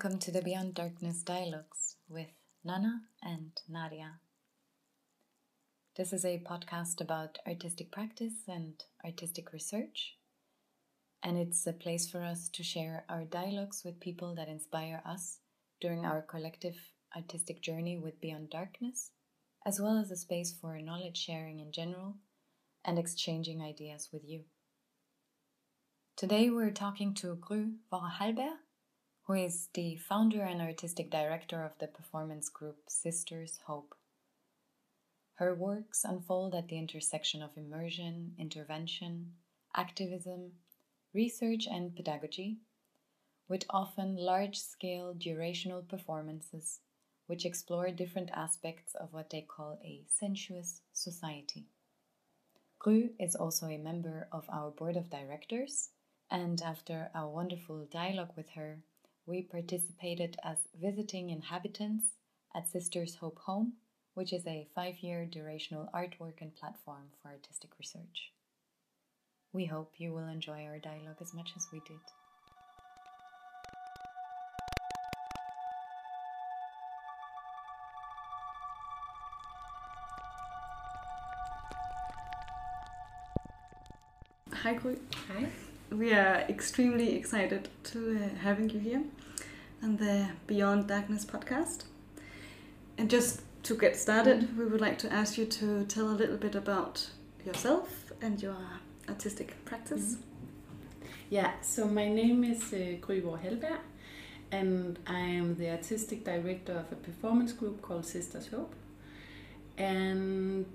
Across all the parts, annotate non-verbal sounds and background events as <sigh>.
welcome to the Beyond Darkness Dialogues with Nana and Nadia. This is a podcast about artistic practice and artistic research, and it's a place for us to share our dialogues with people that inspire us during our collective artistic journey with Beyond Darkness, as well as a space for knowledge sharing in general and exchanging ideas with you. Today we're talking to Gry Worre Hallberg who is the founder and artistic director of the performance group Sisters Hope. Her works unfold at the intersection of immersion, intervention, activism, research, and pedagogy, with often large scale durational performances which explore different aspects of what they call a sensuous society. Gry is also a member of our board of directors, and after a wonderful dialogue with her, we participated as visiting inhabitants at Sisters Hope Home, which is a five year durational artwork and platform for artistic research. We hope you will enjoy our dialogue as much as we did. Hi, Gry. Hi. We are extremely excited to uh, having you here on the Beyond Darkness podcast. And just to get started, we would like to ask you to tell a little bit about yourself and your artistic practice. Yeah, so my name is uh, Gry Worre Hallberg, and I am the artistic director of a performance group called Sisters Hope. And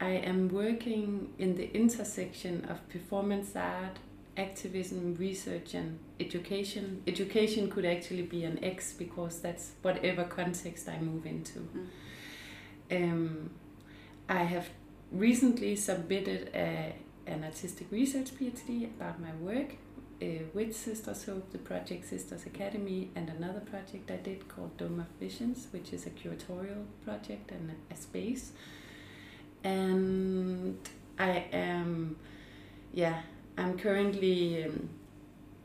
I am working in the intersection of performance art, activism, research, and education. Education could actually be an X because that's whatever context I move into. Mm. Um, I have recently submitted a, an artistic research PhD about my work uh, with Sisters Hope, the project Sisters Academy, and another project I did called Dome of Visions, which is a curatorial project and a, a space. And I am, yeah, I'm currently um,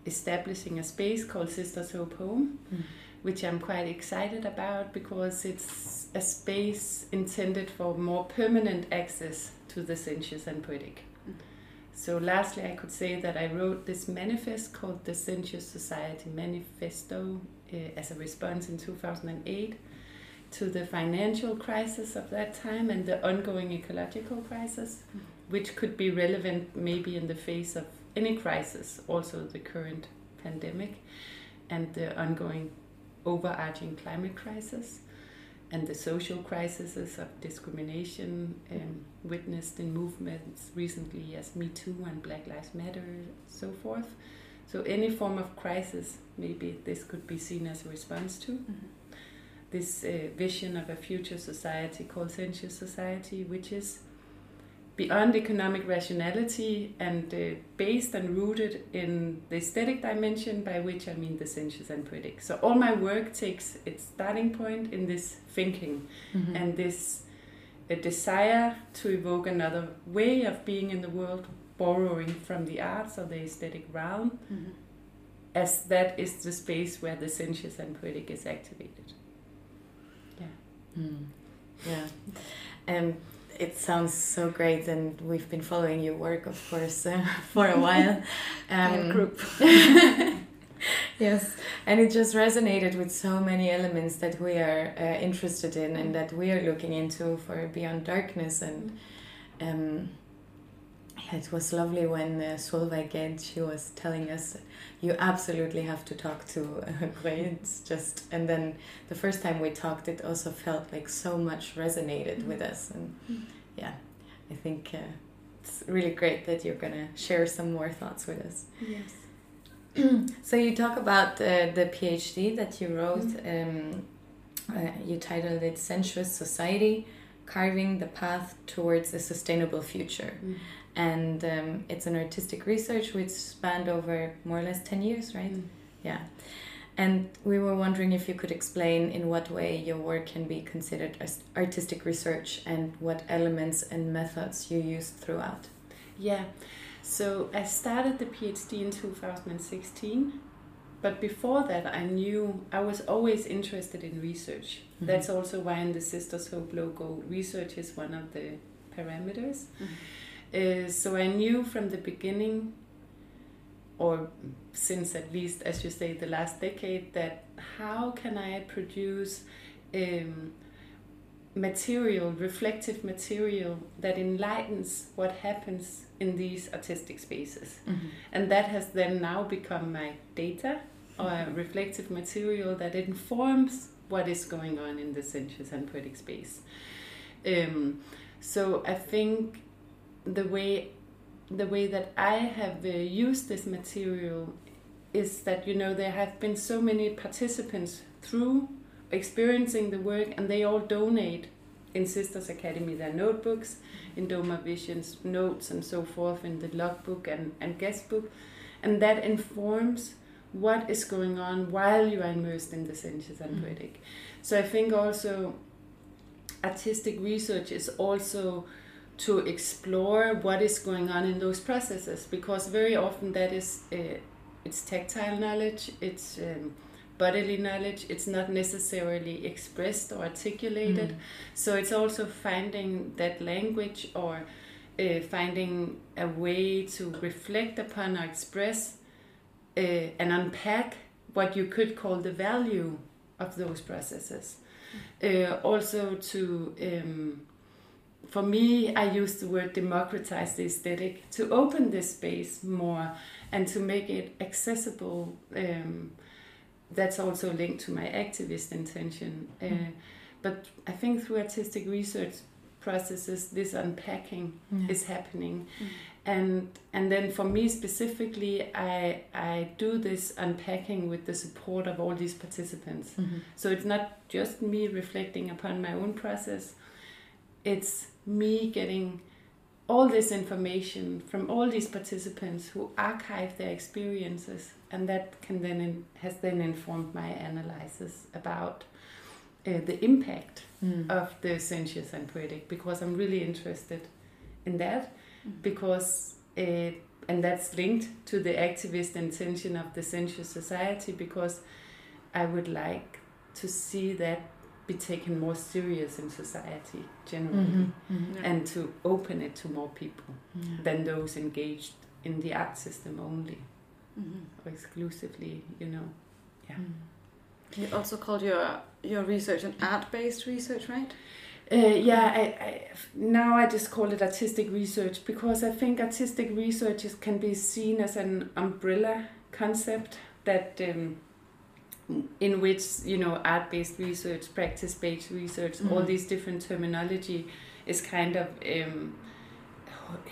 establishing a space called Sisters Hope Home, mm. which I'm quite excited about because it's a space intended for more permanent access to the sensuous and poetic. Mm. So, lastly, I could say that I wrote this manifest called the Sensuous Society Manifesto uh, as a response in 2008 to the financial crisis of that time and the ongoing ecological crisis. Mm which could be relevant maybe in the face of any crisis, also the current pandemic and the ongoing overarching climate crisis and the social crises of discrimination um, witnessed in movements recently as Me Too and Black Lives Matter, so forth. So, any form of crisis, maybe this could be seen as a response to. Mm-hmm. This uh, vision of a future society called Sensuous Society, which is beyond economic rationality and uh, based and rooted in the aesthetic dimension, by which I mean the sensuous and poetic. So all my work takes its starting point in this thinking mm-hmm. and this a desire to evoke another way of being in the world, borrowing from the arts or the aesthetic realm, mm-hmm. as that is the space where the sensuous and poetic is activated. Yeah. Mm. Yeah. Um, it sounds so great, and we've been following your work, of course, uh, <laughs> for a while. Um, group. <laughs> yes, and it just resonated with so many elements that we are uh, interested in and that we are looking into for Beyond Darkness. And um, it was lovely when uh, Solveig Gade, she was telling us, you absolutely have to talk to uh, <laughs> It's just, and then the first time we talked, it also felt like so much resonated mm. with us. And mm. yeah, I think uh, it's really great that you're gonna share some more thoughts with us. Yes. <clears throat> so you talk about uh, the PhD that you wrote. Mm. Um, uh, you titled it "Sensuous Society: Carving the Path Towards a Sustainable Future." Mm and um, it's an artistic research which spanned over more or less 10 years right mm. yeah and we were wondering if you could explain in what way your work can be considered as artistic research and what elements and methods you used throughout yeah so i started the phd in 2016 but before that, I knew I was always interested in research. Mm-hmm. That's also why in the Sisters Hope logo, research is one of the parameters. Uh, so I knew from the beginning, or since at least, as you say, the last decade, that how can I produce um, material, reflective material that enlightens what happens in these artistic spaces. Mhm. And that has then now become my data or reflective material that informs what is going on in the sensuous and poetic space. Um, so I think the way the way that I have uh, used this material is that you know there have been so many participants through experiencing the work and they all donate in Sisters Academy their notebooks, in Dome of Visions notes and so forth in the logbook and, and guest book and that informs what is going on while you are immersed in the sensuous and Mm. poetic. So I think also artistic research is also to explore what is going on in those processes because very often that is uh, it's tactile knowledge it's um, bodily knowledge it's not necessarily expressed or articulated Mm. so it's also finding that language or uh, finding a way to reflect upon or express uh, and unpack what you could call the value of those processes. Uh, also to um, for me, I use the word democratize the aesthetic to open this space more and to make it accessible. Um, that's also linked to my activist intention. Uh, Mm. but I think through artistic research processes, this unpacking Yeah. is happening. Mm. And and then for me specifically, I I do this unpacking with the support of all these participants. Mhm. So it's not just me reflecting upon my own process, it's me getting all this information from all these participants who archive their experiences and that can then in, has then informed my analysis about uh, the impact Mm. of the sensuous and poetic because I'm really interested in that because uh, and that's linked to the activist intention of the sensuous society because I would like to see that be taken more serious in society generally Mhm. Mhm. Yeah. and to open it to more people Yeah. than those engaged in the art system only Mhm. or exclusively you know yeah Mm. You also called your your research an art-based research, right? Uh, yeah, I, I, now I just call it artistic research because I think artistic research is, can be seen as an umbrella concept that um, in which you know art-based research, practice-based research, all Mhm. these different terminology is kind of um,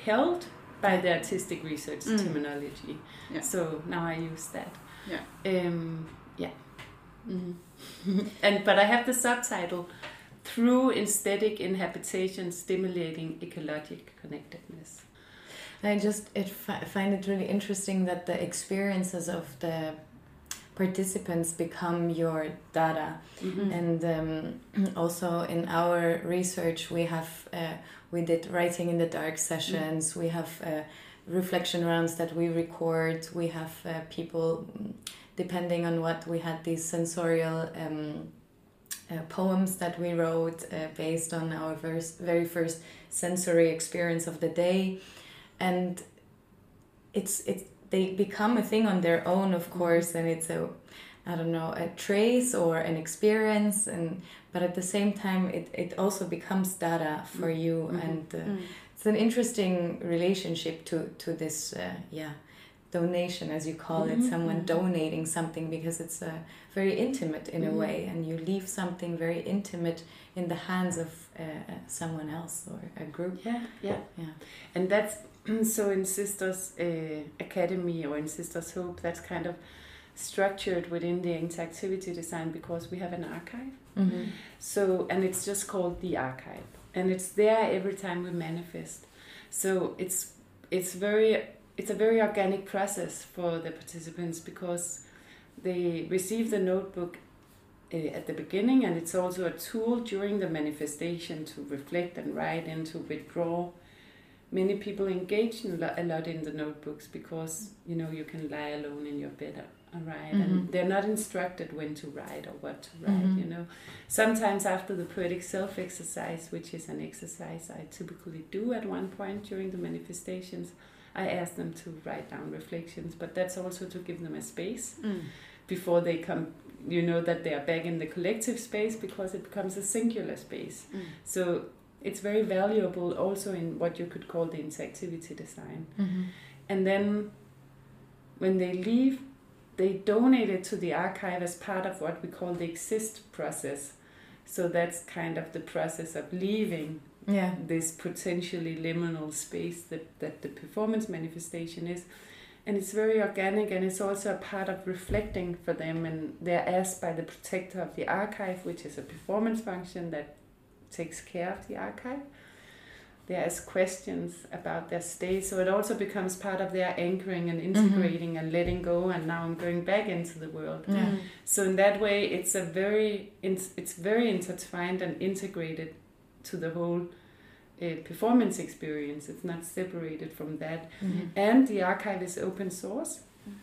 held by the artistic research Mm. terminology. Yeah. So now I use that. Yeah. Um, yeah. Mhm. <laughs> and but I have the subtitle through aesthetic inhabitation stimulating ecologic connectedness. I just it fi- find it really interesting that the experiences of the participants become your data. Mm-hmm. and um, <clears throat> also in our research we have uh, we did writing in the dark sessions. We have uh, reflection rounds that we record. We have uh, people depending on what we had these sensorial um, uh, poems that we wrote uh, based on our vers- very first sensory experience of the day. And it's it's they become a thing on their own of course and it's a I don't know a trace or an experience and but at the same time it, it also becomes data for you Mhm. and uh, Mm. it's an interesting relationship to to this uh, yeah donation as you call it Mhm, someone mhm. donating something because it's uh, very intimate in Mhm. a way and you leave something very intimate in the hands of uh, someone else or a group Yeah, yeah, Yeah. And that's <clears throat> so in Sisters uh, Academy or in Sisters Hope. That's kind of structured within the interactivity design because we have an archive. mm-hmm. So, and it's just called the archive, and it's there every time we manifest. So it's it's very it's a very organic process for the participants because they receive the notebook uh, at the beginning, and it's also a tool during the manifestation to reflect and write and to withdraw. Many people engage in lo- a lot in the notebooks because you know you can lie alone in your bed write and Mhm. they're not instructed when to write or what to write Mhm. you know sometimes after the poetic self exercise which is an exercise i typically do at one point during the manifestations i ask them to write down reflections but that's also to give them a space Mm. before they come you know that they are back in the collective space because it becomes a singular space Mm. so it's very valuable also in what you could call the interactivity design Mhm. and then when they leave they donate it to the archive as part of what we call the exist process so that's kind of the process of leaving Yeah. this potentially liminal space that, that the performance manifestation is and it's very organic and it's also a part of reflecting for them and they're asked by the protector of the archive which is a performance function that takes care of the archive they ask questions about their stay so it also becomes part of their anchoring and integrating and letting go and now i'm going back into the world Yeah. Mm. so in that way it's a very it's it's very intertwined and integrated to the whole uh, performance experience it's not separated from that Mhm. and the archive is open source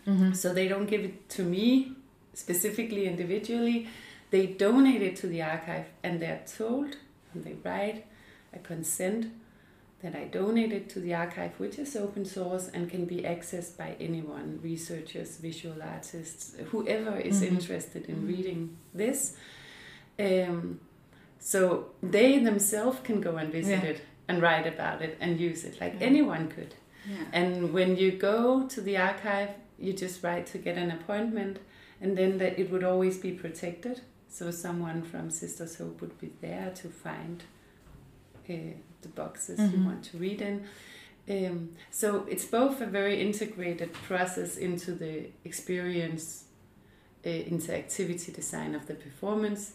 Mhm. so they don't give it to me specifically individually they donate it to the archive and they're told and they write a consent that I donate it to the archive, which is open source and can be accessed by anyone researchers, visual artists, whoever is Mhm. interested in Mhm. reading this. Um, so they themselves can go and visit Yeah. it and write about it and use it like Yeah. anyone could. Yeah. And when you go to the archive, you just write to get an appointment, and then that it would always be protected. So someone from Sisters Hope would be there to find uh, the boxes Mhm. you want to read in. Um, so it's both a very integrated process into the experience, uh, interactivity design of the performance,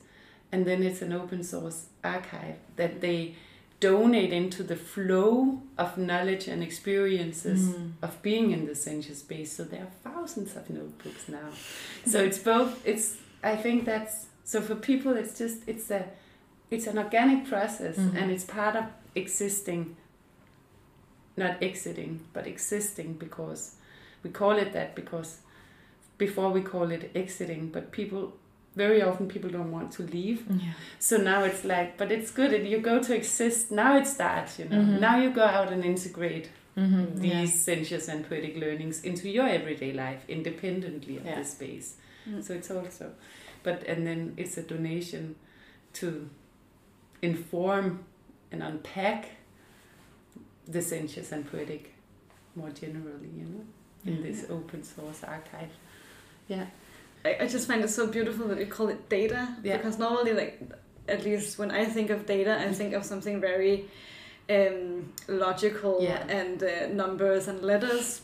and then it's an open source archive that they donate into the flow of knowledge and experiences Mhm. of being in the sensual space. So there are thousands of notebooks now. so it's both. It's I think that's so for people. It's just it's a it's an organic process Mhm. and it's part of existing. Not exiting, but existing because we call it that because before we call it exiting, but people very often people don't want to leave Yeah. so now it's like, but it's good. And you go to exist. Now it starts, you know. Mhm. Now you go out and integrate Mhm. these Yeah. sensuous and poetic learnings into your everyday life independently of Yeah. the space. Mm. So it's also, but and then it's a donation to inform and unpack the sensuous and poetic more generally, you know, in this open source archive. Yeah. I, I just find it so beautiful that you call it data Yeah. because normally like at least when I think of data I think of something very um, logical Yeah. and uh, numbers and letters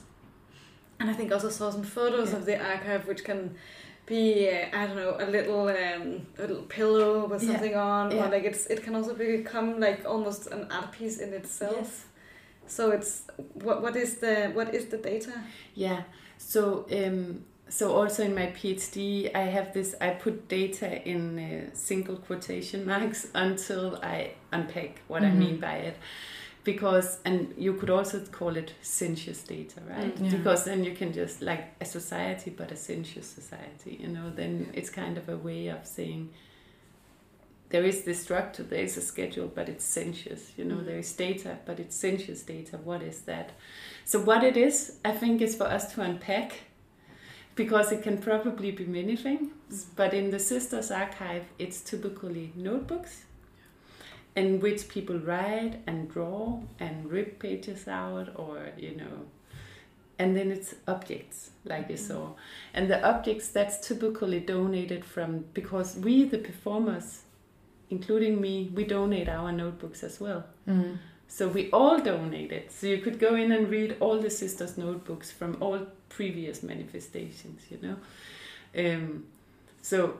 and I think also saw some photos Yeah. of the archive which can be uh, I don't know a little um, a little pillow with Yeah. something on Yeah. or like it's it can also become like almost an art piece in itself so it's what what is the what is the data Yeah. So um, so also in my PhD, I have this. I put data in uh, single quotation marks <laughs> until I unpack what I Mhm. mean by it, because and you could also call it sensuous data, right? Mm. Yeah. Because then you can just like a society, but a sensuous society. You know, then it's kind of a way of saying. There is this structure, there is a schedule, but it's sensuous. You know, Mm. there is data, but it's sensuous data. What is that? So what it is, I think, is for us to unpack, because it can probably be many things. But in the Sisters Archive, it's typically notebooks, in which people write and draw and rip pages out, or you know, and then it's objects like you saw, and the objects that's typically donated from because we the performers, including me, we donate our notebooks as well. Mhm. So we all donated. So you could go in and read all the sisters' notebooks from all previous manifestations, you know. Um, so,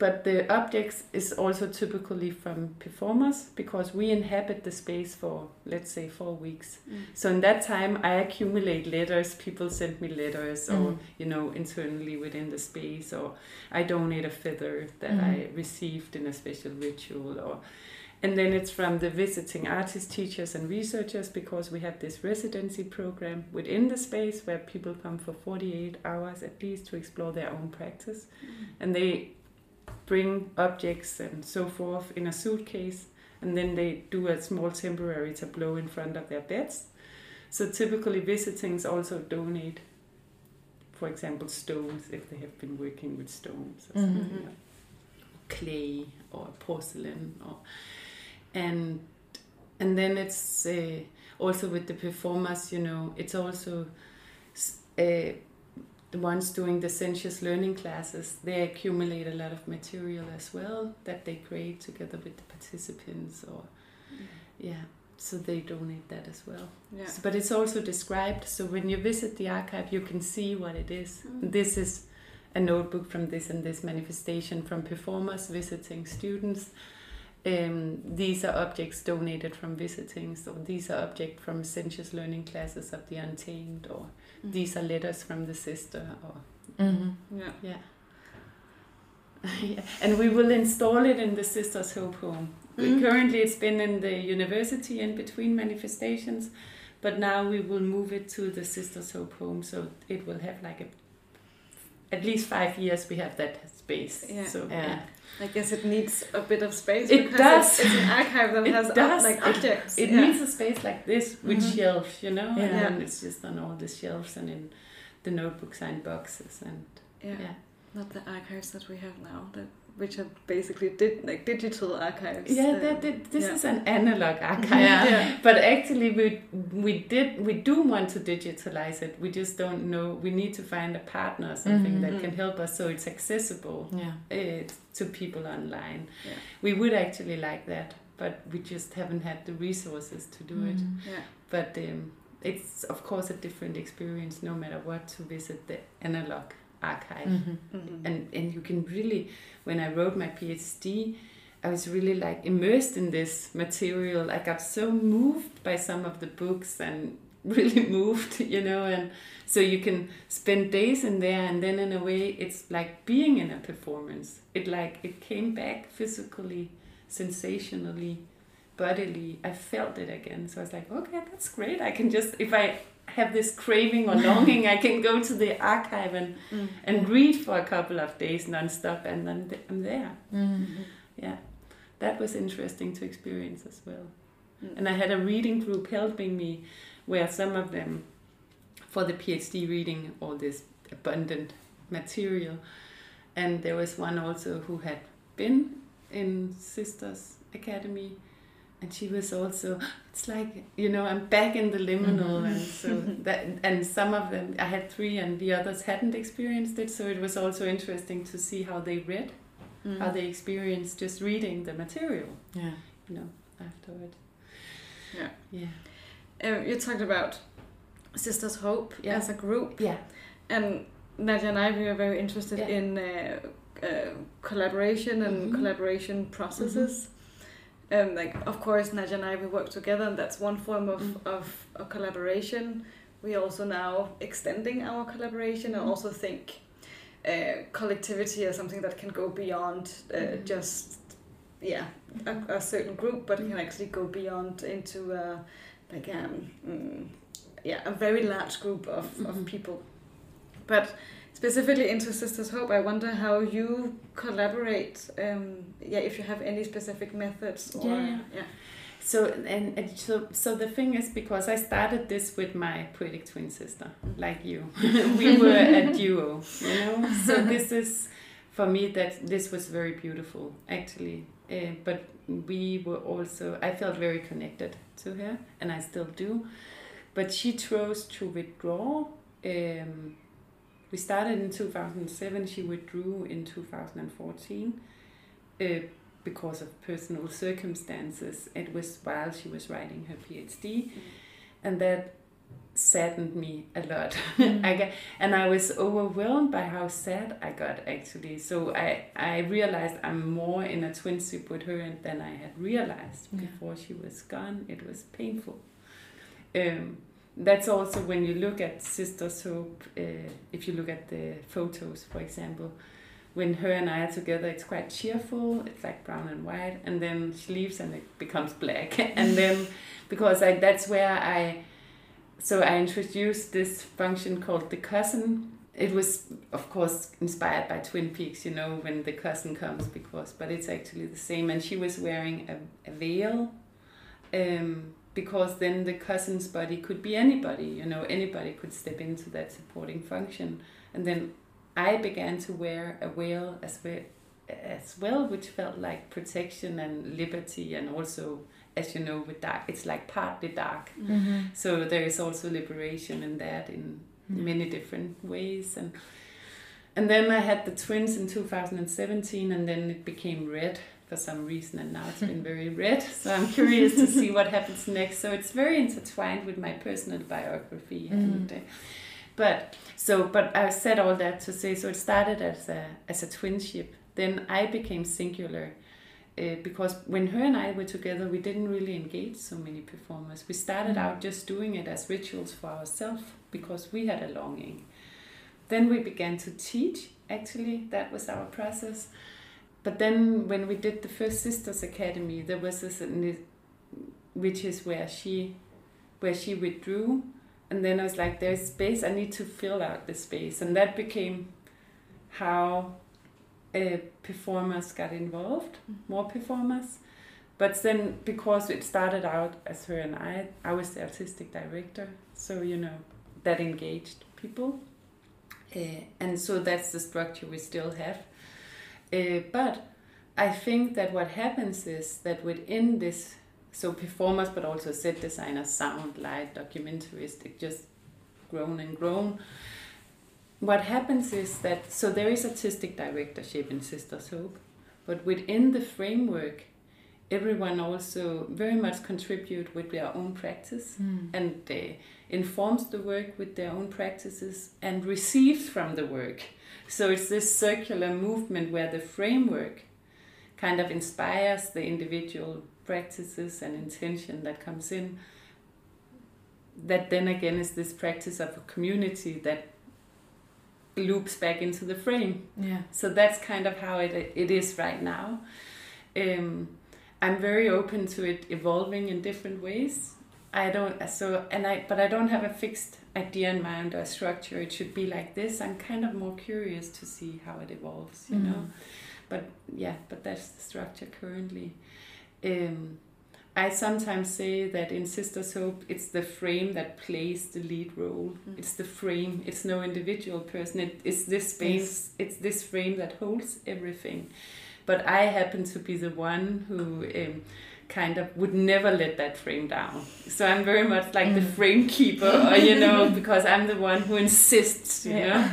but the objects is also typically from performers because we inhabit the space for, let's say, four weeks. So in that time, I accumulate letters. People send me letters, or Mhm. you know, internally within the space, or I donate a feather that Mhm. I received in a special ritual, or And then it's from the visiting artists, teachers, and researchers because we have this residency program within the space where people come for 48 hours at least to explore their own practice. And they bring objects and so forth in a suitcase, and then they do a small temporary tableau in front of their beds. So typically, visitings also donate, for example, stones if they have been working with stones or Mhm. something like clay or porcelain or and and then it's uh, also with the performers you know it's also uh, the ones doing the sensuous learning classes they accumulate a lot of material as well that they create together with the participants or yeah so they donate that as well Yeah. So- but it's also described so when you visit the archive you can see what it is Mm. this is a notebook from this and this manifestation from performers visiting students um, these are objects donated from visiting so these are objects from sensuous learning classes of the untamed or Mm. these are letters from the sister or Mhm. Yeah. yeah <laughs> Yeah. and we will install it in the sisters hope home Mhm. currently it's been in the university in between manifestations but now we will move it to the sisters hope home so it will have like a at least five years we have that space Yeah. so Yeah. I guess it needs a bit of space. It because does. It's, it's an archive that It has does. like It- objects. It yeah. needs a space like this with Mhm. shelves, you know, Yeah. and then it's just on all the shelves and in the notebooks and boxes and yeah. yeah. Not the archives that we have now, that which are basically did like digital archives. Yeah, that, that, this yeah. is an analog archive. Yeah. <laughs> Yeah. But actually, we we did we do want to digitalize it. We just don't know. We need to find a partner or something Mhm. that can help us so it's accessible Yeah. uh, to people online. Yeah. We would actually like that, but we just haven't had the resources to do it. Mhm. Yeah. But um, it's of course a different experience no matter what to visit the analog archive. Mhm. Mhm. And and you can really, when I wrote my PhD, I was really like immersed in this material. I got so moved by some of the books and <laughs> really moved, you know. And so you can spend days in there, and then in a way, it's like being in a performance. It like it came back physically, sensationally, bodily. I felt it again. So I was like, okay, that's great. I can just if I have this craving or longing, I can go to the archive and <laughs> Mm. and read for a couple of days nonstop, and then I'm there. Mhm. Yeah, that was interesting to experience as well. Mm. And I had a reading group helping me, where some of them, for the PhD reading all this abundant material, and there was one also who had been in Sisters Academy. And she was also. It's like you know I'm back in the liminal, Mhm. and so that and some of them I had three, and the others hadn't experienced it. So it was also interesting to see how they read, Mm. how they experienced just reading the material, Yeah. you know, afterward. Yeah. Yeah. Um, you talked about Sisters Hope Yeah. as a group, Yeah. and Nadia and I we are very interested Yeah. in uh, uh, collaboration and Mhm. collaboration processes. Um, like of course Nadia and I we work together, and that's one form of Mm. of a collaboration. We are also now extending our collaboration, and Mhm. also think uh, collectivity is something that can go beyond uh, Mhm. just yeah a, a certain group, but can actually go beyond into uh, like um, mm, yeah a very large group of, of Mhm. people. But specifically into Sisters Hope, I wonder how you collaborate. Um, yeah, if you have any specific methods or Yeah, yeah. So and, and so so the thing is because I started this with my poetic twin sister, like you. <laughs> we were a duo, you know. So this is for me that this was very beautiful actually. Uh, but we were also I felt very connected to her, and I still do. But she chose to withdraw. Um, we started in 2007. She withdrew in 2014. Uh, because of personal circumstances. It was while she was writing her PhD, and that saddened me a lot. <laughs> I got, and I was overwhelmed by how sad I got actually. So I I realized I'm more in a twin twinship with her than I had realized Yeah. before she was gone. It was painful. Um, that's also when you look at Sisters Hope. Uh, if you look at the photos, for example, when her and I are together, it's quite cheerful. It's like brown and white, and then she leaves and it becomes black. <laughs> and then because I, that's where I, so I introduced this function called the cousin. It was, of course, inspired by Twin Peaks, you know, when the cousin comes, because, but it's actually the same. And she was wearing a, a veil, um, because then the cousin's body could be anybody, you know, anybody could step into that supporting function. And then I began to wear a veil as well, as well, which felt like protection and liberty, and also, as you know, with dark, it's like partly dark. Mm-hmm. So there is also liberation in that in Mm. many different ways, and and then I had the twins in 2017, and then it became red for some reason, and now it's <laughs> been very red. So I'm curious to see what happens next. So it's very intertwined with my personal biography, and uh, but so but I said all that to say so it started as a as a twinship. Then I became singular. Uh, because when her and I were together, we didn't really engage so many performers. We started Mm. out just doing it as rituals for ourselves because we had a longing. Then we began to teach, actually, that was our process. But then when we did the first Sisters Academy, there was this, which is where she, where she withdrew. And then I was like, there's space, I need to fill out the space. And that became how uh, performers got involved, more performers. But then, because it started out as her and I, I was the artistic director, so you know that engaged people, uh, and so that's the structure we still have. Uh, but I think that what happens is that within this, so performers, but also set designers, sound, light, documentarists, it just grown and grown what happens is that so there is artistic directorship in Sisters Hope, but within the framework, everyone also very much contribute with their own practice Mm. and they informs the work with their own practices and receives from the work. So it's this circular movement where the framework kind of inspires the individual practices and intention that comes in. That then again is this practice of a community that loops back into the frame. Yeah. So that's kind of how it, it is right now. Um, I'm very open to it evolving in different ways. I don't so and I but I don't have a fixed idea in mind or structure. It should be like this. I'm kind of more curious to see how it evolves, you know. But yeah, but that's the structure currently. Um, I sometimes say that in Sisters Hope, it's the frame that plays the lead role. Mm. It's the frame. It's no individual person. It, it's this space. It's this frame that holds everything. But I happen to be the one who um, kind of would never let that frame down. So I'm very much like the Mm. frame keeper, or, you know, <laughs> because I'm the one who insists, you know.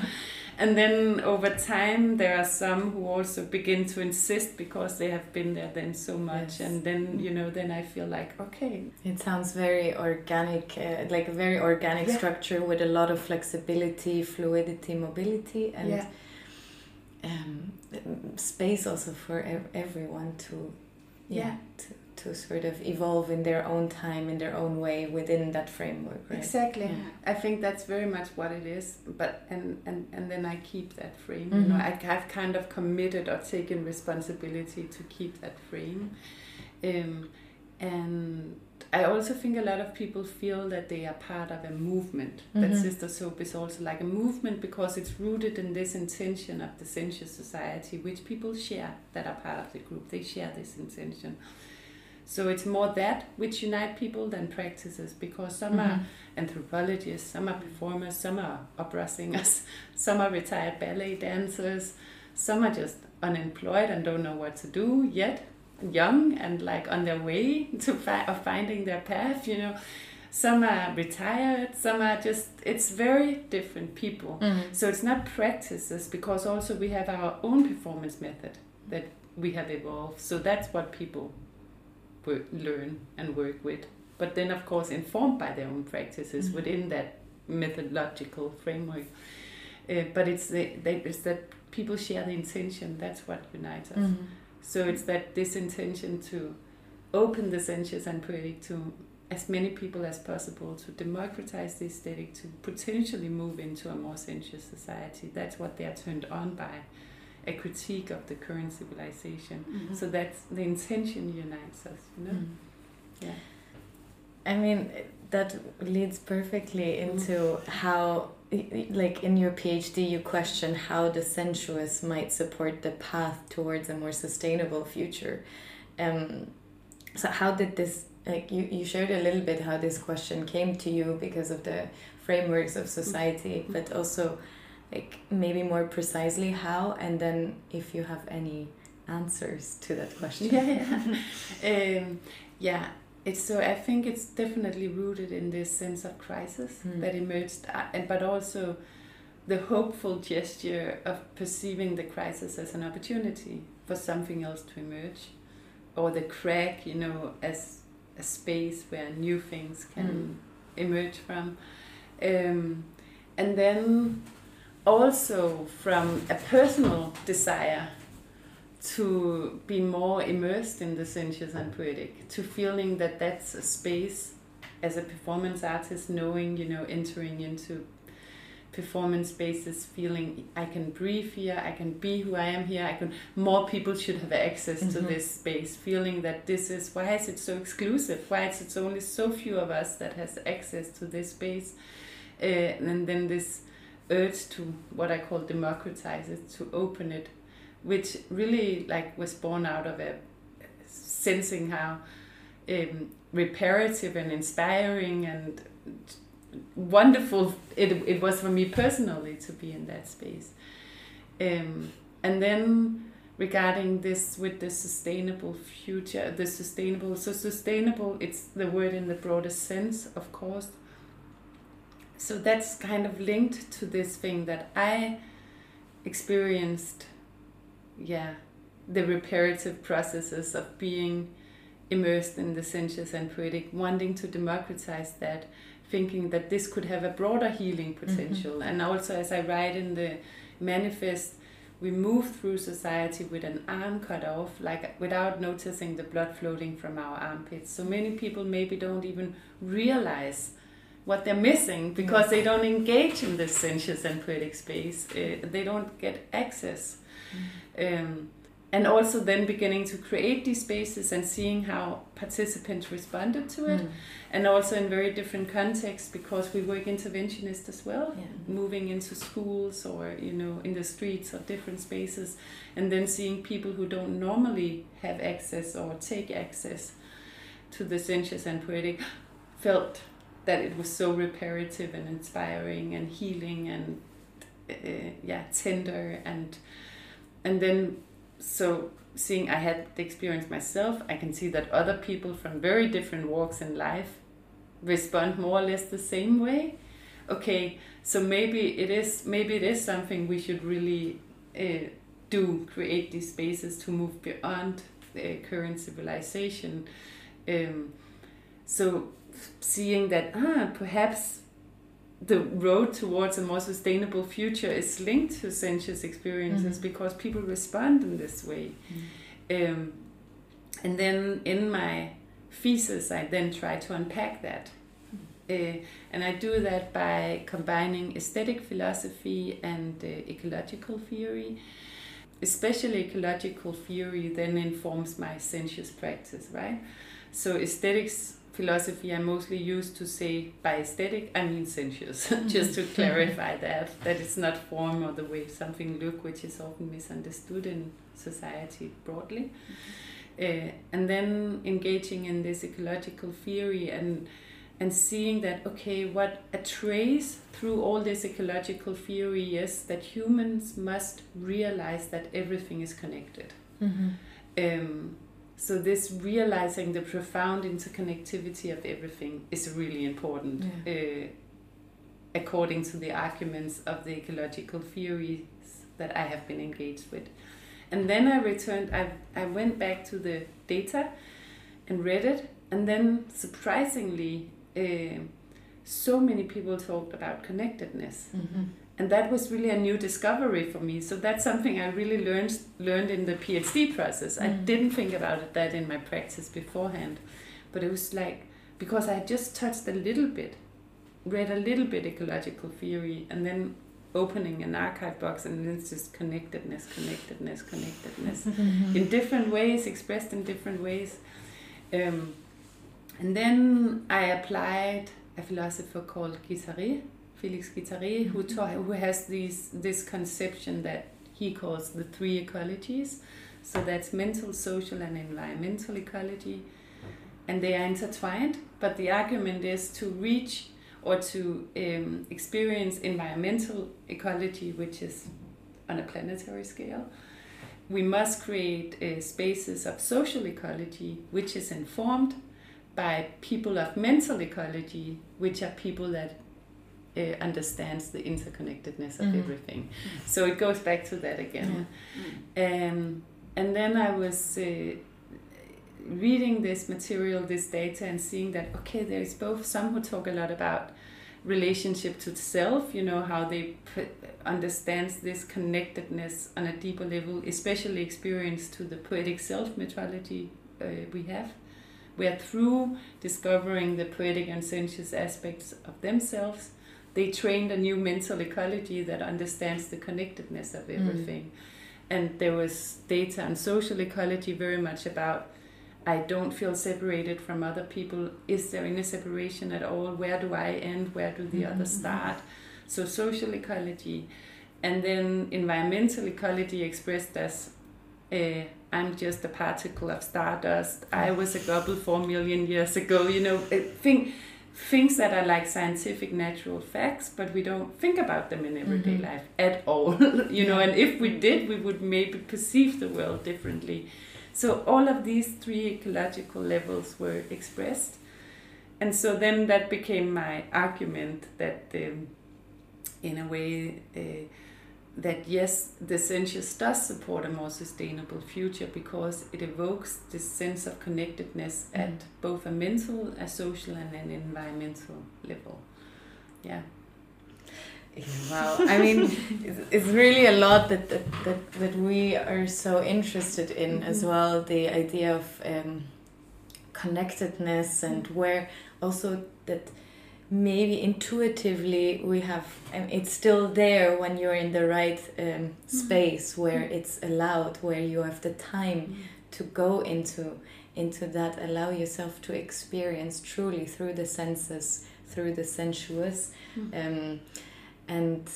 And then over time, there are some who also begin to insist because they have been there then so much. Yes. And then, you know, then I feel like, okay, It sounds very organic, uh, like a very organic Yeah. structure with a lot of flexibility, fluidity, mobility, and yeah, um, space also for ev- everyone to, yeah, Yeah. to, to sort of evolve in their own time, in their own way within that framework, right? exactly. Yeah. I think that's very much what it is. But and and and then I keep that frame. You know, Mhm. I, I've kind of committed or taken responsibility to keep that frame. Um, and I also think a lot of people feel that they are part of a movement. That Mhm. Sisters Hope is also like a movement because it's rooted in this intention of the sensuous society, which people share that are part of the group. They share this intention. So it's more that which unite people than practices because some are Mhm. anthropologists, some are performers, some are opera singers, <laughs> some are retired ballet dancers, some are just unemployed and don't know what to do yet, young and like on their way <laughs> to fi- of finding their path, you know. Some are retired, some are just, it's very different people. Mhm. So it's not practices because also we have our own performance method that we have evolved. So that's what people work, learn and work with. But then, of course, informed by their own practices Mhm. within that methodological framework. Uh, but it's the, that, it's that people share the intention. That's what unites us. Mhm. So it's that this intention to open the sensuous and poetic to as many people as possible, to democratize the aesthetic, to potentially move into a more sensuous society. That's what they are turned on by. A critique of the current civilization. Mhm. So that's the intention unites us, you know. Mm. Yeah. I mean, that leads perfectly into how, like in your PhD, you question how the sensuous might support the path towards a more sustainable future. Um, so, how did this, like, you, you shared a little bit how this question came to you because of the frameworks of society, but also, like, maybe more precisely how, and then if you have any answers to that question. Yeah, yeah. <laughs> um, yeah. It's so I think it's definitely rooted in this sense of crisis Mm. that emerged, uh, and but also the hopeful gesture of perceiving the crisis as an opportunity for something else to emerge, or the crack, you know, as a space where new things can emerge from, um, and then also from a personal desire to be more immersed in the sensuous and poetic, to feeling that that's a space as a performance artist, knowing, you know, entering into performance spaces, feeling I can breathe here, I can be who I am here, I can more people should have access to Mhm. this space, feeling that this is why is it so exclusive? Why is it only so few of us that has access to this space? Uh, and then this urge to what I call democratize it, to open it which really like was born out of a sensing how um, reparative and inspiring and wonderful it, it was for me personally to be in that space. Um, and then regarding this with the sustainable future the sustainable so sustainable it's the word in the broadest sense of course so that's kind of linked to this thing that i experienced yeah the reparative processes of being immersed in the sensuous and poetic wanting to democratize that thinking that this could have a broader healing mm-hmm. potential. And also as i write in the manifest we move through society with an arm cut off like without noticing the blood floating from our armpits. So many people maybe don't even realize what they're missing because they don't engage in this sensuous and poetic space uh, they don't get access um, and also then beginning to create these spaces and seeing how participants responded to it Mm. and also in very different contexts because we work interventionist as well Yeah. moving into schools or you know in the streets or different spaces and then seeing people who don't normally have access or take access to the sensuous and poetic <gasps> felt that it was so reparative and inspiring and healing and uh, yeah tender and and then so seeing I had the experience myself, I can see that other people from very different walks in life respond more or less the same way. Okay, so maybe it is maybe it is something we should really uh, do create these spaces to move beyond the current civilization. Um, so seeing that ah perhaps the road towards a more sustainable future is linked to sensuous experiences Mhm. because people respond in this way. Um, and then in my thesis, I then try to unpack that. Uh, and I do that by combining aesthetic philosophy and uh, ecological theory. Especially ecological theory then informs my sensuous practice, right? So aesthetics philosophy I mostly use to say by aesthetic I mean sensuous, <laughs> just to clarify that that it's not form or the way something look, which is often misunderstood in society broadly. Uh, and then engaging in this ecological theory and and seeing that okay what a trace through all this ecological theory is that humans must realize that everything is connected. Mhm. um, so this realizing the profound interconnectivity of everything is really important uh, according to the arguments of the ecological theories that i have been engaged with. And then i returned i, I went back to the data and read it and then surprisingly uh, so many people talked about connectedness. Mhm. And that was really a new discovery for me. So that's something i really learned learned in the phd process. I Mm. didn't think about it that in my practice beforehand but it was like because i just touched a little bit read a little bit ecological theory and then opening an archive box and it's just connectedness, connectedness, connectedness. <laughs> In different ways, expressed in different ways. Um, and then I applied a philosopher called Guattari, Felix Guattari, who, mm-hmm. taught, who has these, this conception that he calls the three ecologies. So that's mental, social, and environmental ecology. And they are intertwined, but the argument is to reach or to um, experience environmental ecology, which is on a planetary scale. We must create uh, spaces of social ecology, which is informed by people of mental ecology, which are people that uh, understands the interconnectedness of mm. everything. So it goes back to that again. Yeah. Um, and then I was uh, reading this material, this data, and seeing that okay, there is both some who talk a lot about relationship to self, you know how they put, understands this connectedness on a deeper level, especially experienced to the poetic self mythology uh, we have where through discovering the poetic and sensuous aspects of themselves, they trained a new mental ecology that understands the connectedness of mm. everything. Mm. And there was data on social ecology very much about I don't feel separated from other people. Is there any separation at all? Where do I end? Where do the mm-hmm. others start? So, social ecology. And then environmental ecology expressed as uh, I'm just a particle of stardust. I was a gobble four million years ago. You know, think things that are like scientific natural facts, but we don't think about them in everyday mm-hmm. life at all. <laughs> you know, and if we did, we would maybe perceive the world differently. So all of these three ecological levels were expressed, and so then that became my argument that, um, in a way. Uh, that yes, the sensuous does support a more sustainable future because it evokes this sense of connectedness mm. at both a mental, a social, and an environmental level. Yeah. Wow, I mean, <laughs> it's really a lot that, that, that, that we are so interested in mm -hmm. as well. The idea of um, connectedness and where also that maybe intuitively we have and it's still there when you're in the right um, mm-hmm. space where mm-hmm. it's allowed where you have the time mm-hmm. to go into into that allow yourself to experience truly through the senses through the sensuous um, and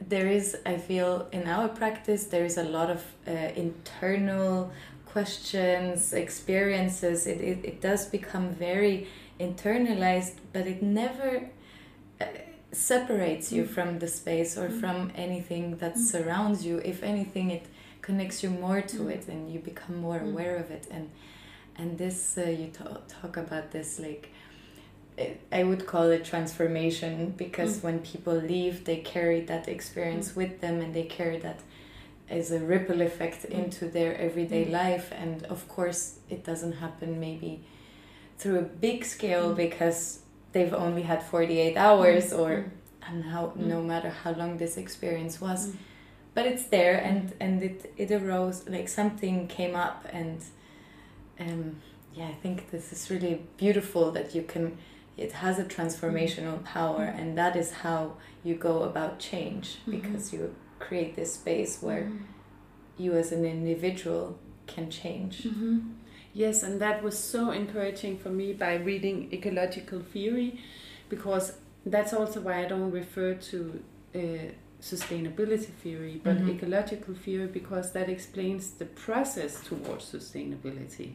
there is i feel in our practice there is a lot of uh, internal questions experiences it, it, it does become very internalized, but it never uh, separates you mm. from the space or mm. from anything that mm. surrounds you. If anything, it connects you more to it, and you become more aware of it. And and this uh, you talk about this like. I would call it transformation because mm. when people leave, they carry that experience mm. with them and they carry that as a ripple effect mm. into their everyday life. And of course, it doesn't happen maybe through a big scale mm. because they've only had 48 hours mm. or mm. and how no matter how long this experience was but it's there and and it it arose like something came up and um yeah i think this is really beautiful that you can it has a transformational power and that is how you go about change mm-hmm. because you create this space where you as an individual can change mm-hmm. Yes, and that was so encouraging for me by reading ecological theory, because that's also why I don't refer to uh, sustainability theory, but mm-hmm. ecological theory, because that explains the process towards sustainability.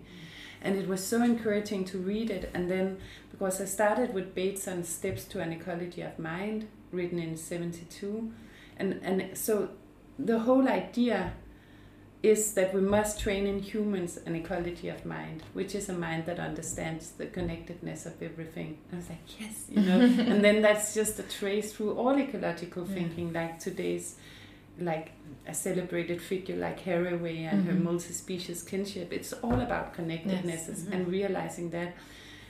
And it was so encouraging to read it, and then because I started with Bateson's Steps to an Ecology of Mind, written in 72, and, and so the whole idea is that we must train in humans an ecology of mind, which is a mind that understands the connectedness of everything. I was like, yes, you know, <laughs> and then that's just a trace through all ecological thinking, yeah. like today's, like a celebrated figure like Haraway and mm-hmm. her multi-species kinship. It's all about connectedness yes. mm-hmm. and realizing that.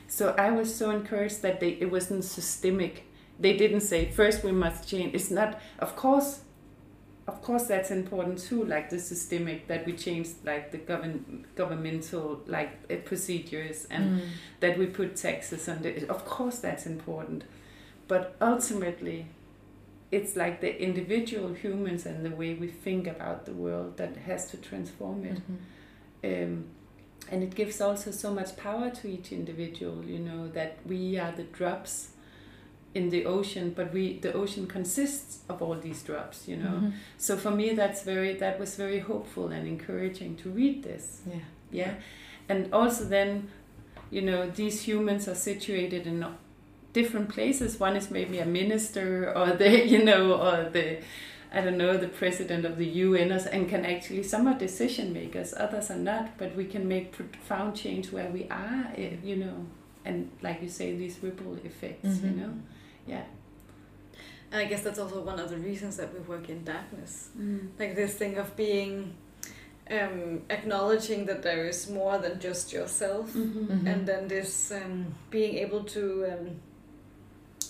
So I was so encouraged that they it wasn't systemic. They didn't say first we must change. It's not, of course of course that's important too like the systemic that we change like the govern governmental like uh, procedures and mm. that we put taxes on it of course that's important but ultimately it's like the individual humans and the way we think about the world that has to transform it. Mhm. Um, and it gives also so much power to each individual, you know, that we are the drops in the ocean, but we the ocean consists of all these drops, you know. Mhm. So for me, that's very that was very hopeful and encouraging to read this. Yeah. Yeah, and also then, you know, these humans are situated in different places. One is maybe a minister, or the <laughs> you know, or the I don't know, the president of the UN, or- and can actually some are decision makers, others are not. But we can make profound change where we are, eh, you know, and like you say, these ripple effects, you Mhm. know, yeah. And I guess that's also one of the reasons that we work in darkness. Like this thing of being um, acknowledging that there is more than just yourself, Mhm. Mhm. and then this um, being able to um,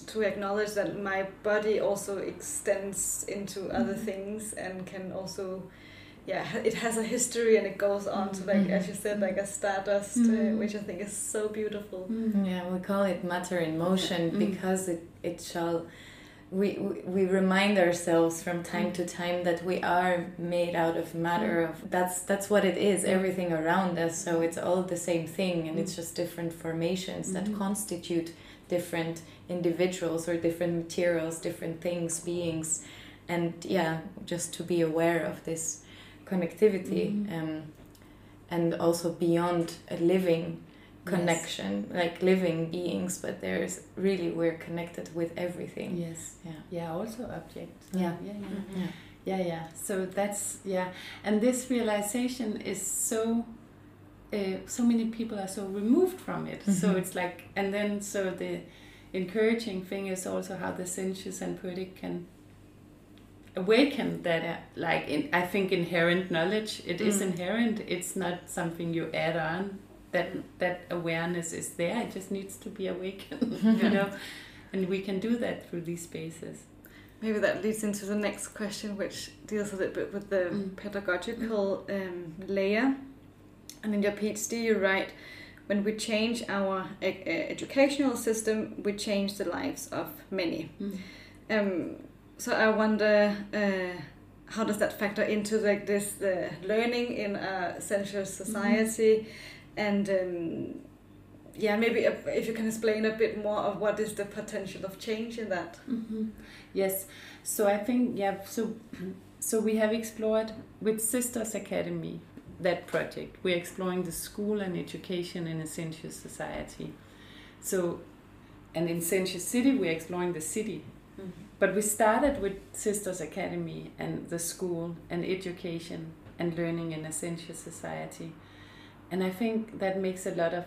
to acknowledge that my body also extends into other Mhm. things and can also yeah it has a history and it goes on to like as you said like a stardust uh, Mhm. which i think is so beautiful Mm. Yeah, we call it matter in motion Mm. because it, it shall. We, we, remind ourselves from time to time that we are made out of matter of that's that's what it is everything around us so it's all the same thing and it's just different formations that Mhm. constitute different individuals or different materials different things beings and yeah just to be aware of this connectivity Mhm. um, and also beyond a living connection like living beings but there's really we're connected with everything Yes. yeah Yeah, also objects. Yeah. Yeah, yeah. yeah Yeah, yeah. So that's yeah, and this realization is so. Uh, so many people are so removed from it. So Mhm. it's like, and then so the encouraging thing is also how the sensuous and poetic can awaken that, Yeah. like in, I think inherent knowledge. It is Mm. inherent. It's not something you add on. That that awareness is there. It just needs to be awakened. <laughs> you <laughs> know, and we can do that through these spaces. maybe that leads into the next question which deals a little bit with the Mm. pedagogical um, layer and in your phd you write when we change our e- uh, educational system we change the lives of many Um, so I wonder uh, how does that factor into like this the learning in a sensuous society, and um, yeah, maybe if you can explain a bit more of what is the potential of change in that. hmm Yes. So I think yeah. So so we have explored with Sisters Academy that project. We're exploring the school and education in a sensuous society. So, and in Sensuous City, we're exploring the city. But we started with Sisters Academy and the school and education and learning in a sensuous society. And I think that makes a lot of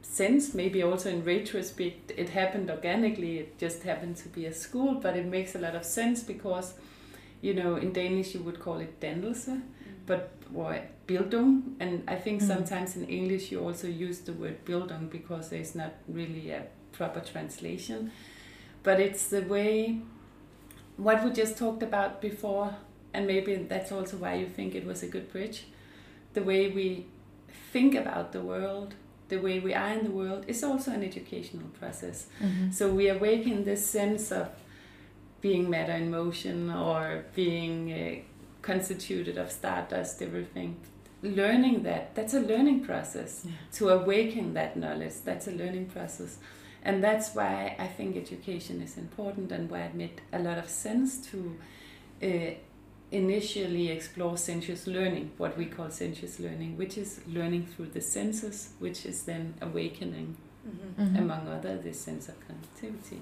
sense. Maybe also in retrospect, it happened organically. It just happened to be a school, but it makes a lot of sense because, you know, in Danish you would call it dannelse, but or Bildung. And I think Mm. sometimes in English you also use the word Bildung because there's not really a proper translation. But it's the way, what we just talked about before, and maybe that's also why you think it was a good bridge. The way we think about the world, the way we are in the world, is also an educational process. Mhm. So we awaken this sense of being matter in motion or being uh, constituted of stardust, everything. Learning that, that's a learning process. Yeah. To awaken that knowledge, that's a learning process. And that's why I think education is important and why it made a lot of sense to uh, initially explore sensuous learning, what we call sensuous learning, which is learning through the senses, which is then awakening Mhm. among other this sense of connectivity.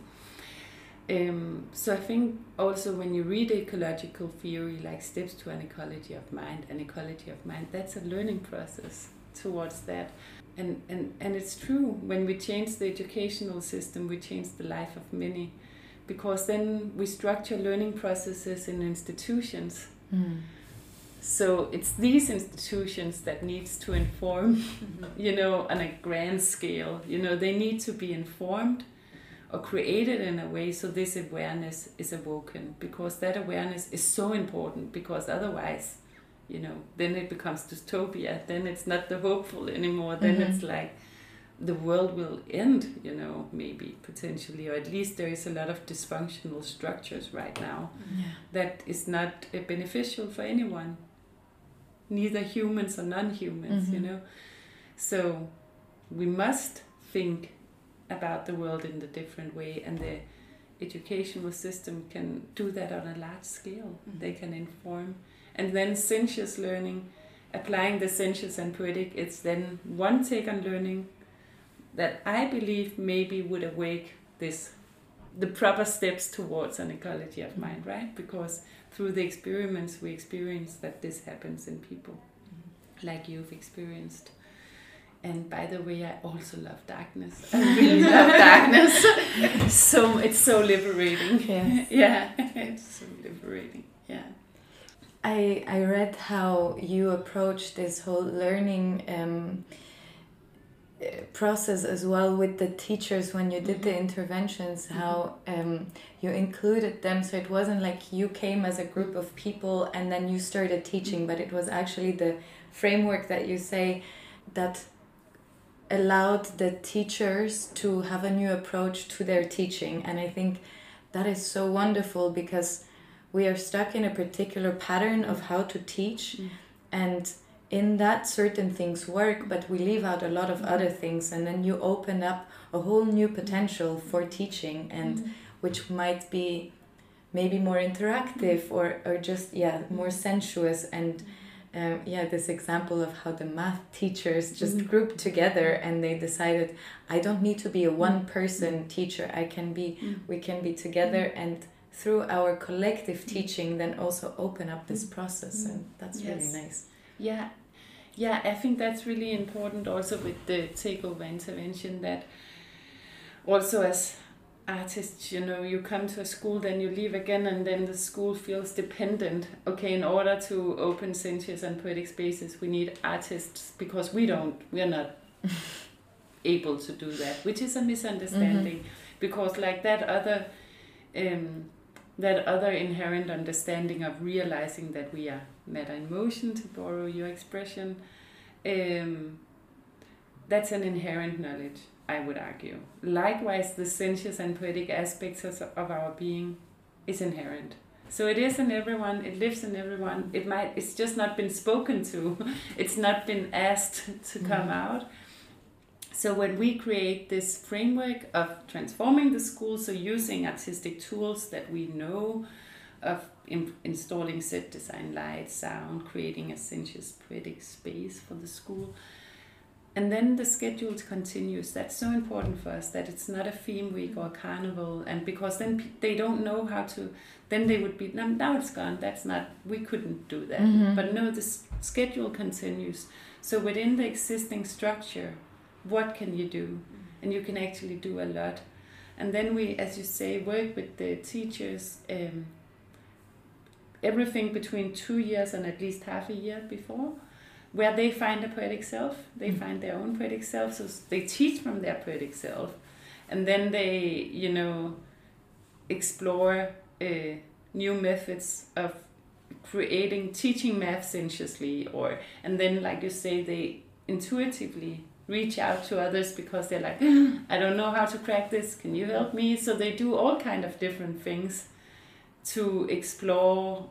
Um, so I think also when you read ecological theory like steps to an ecology of mind, an ecology of mind, that's a learning process towards that. And, and, and it's true, when we change the educational system, we change the life of many. Because then we structure learning processes in institutions. Mm. So it's these institutions that needs to inform Mm-hmm. <laughs> you know, on a grand scale. You know, they need to be informed or created in a way so this awareness is awoken because that awareness is so important because otherwise, you know, then it becomes dystopia. Then it's not the hopeful anymore. Then Mhm. it's like, the world will end, you know, maybe potentially, or at least there is a lot of dysfunctional structures right now Yeah. that is not uh, beneficial for anyone, neither humans or non humans, you know. So we must think about the world in a different way, and the educational system can do that on a large scale. Mhm. They can inform. And then sensuous learning, applying the sensuous and poetic, it's then one take on learning that I believe maybe would awake this the proper steps towards an ecology of mind, right? Because through the experiments we experience that this happens in people mm-hmm. like you've experienced. And by the way, I also love darkness. <laughs> I really love darkness. <laughs> so it's so liberating. Yes. <laughs> Yeah, it's so liberating. Yeah. I I read how you approach this whole learning um, uh, process as well with the teachers when you did the interventions. How um, you included them, so it wasn't like you came as a group of people and then you started teaching, but it was actually the framework that you say that allowed the teachers to have a new approach to their teaching, and I think that is so wonderful because we are stuck in a particular pattern of how to teach Mm. and in that certain things work but we leave out a lot of other things and then you open up a whole new potential for teaching and which might be maybe more interactive or, or just yeah more sensuous and um, yeah this example of how the math teachers just Mhm. grouped together and they decided i don't need to be a one person teacher. I can be Mm. we can be together and through our collective mm. teaching then also open up this process and mm. that's Yes. really nice Yeah, yeah, I think that's really important also with the takeover intervention that also as artists, you know, you come to a school, then you leave again, and then the school feels dependent. Okay, in order to open sensuous and poetic spaces, we need artists because we don't, we are not <laughs> able to do that, which is a misunderstanding mm-hmm. because, like that other. Um, that other inherent understanding of realizing that we are matter in motion, to borrow your expression, um, that's an inherent knowledge, I would argue. Likewise, the sensuous and poetic aspects of of our being is inherent. So it is in everyone, it lives in everyone. It might it's just not been spoken to. <laughs> It's not been asked to come Mhm. out. So when we create this framework of transforming the school, so using artistic tools that we know of in, installing set design, light, sound, creating a sensuous poetic space for the school. And then the schedule continues. That's so important for us that it's not a theme week or a carnival. And because then they don't know how to, then they would be, "No, now it's gone. That's not, we couldn't do that. Mhm. But no, the schedule continues. So within the existing structure, what can you do? And you can actually do a lot. And then we, as you say, work with the teachers. Um, everything between two years and at least half a year before, where they find a poetic self, they Mm. find their own poetic self, so they teach from their poetic self, and then they, you know, explore uh, new methods of creating teaching math sensuously, or and then, like you say, they intuitively reach out to others because they're like, I don't know how to crack this. Can you help me? So they do all kind of different things to explore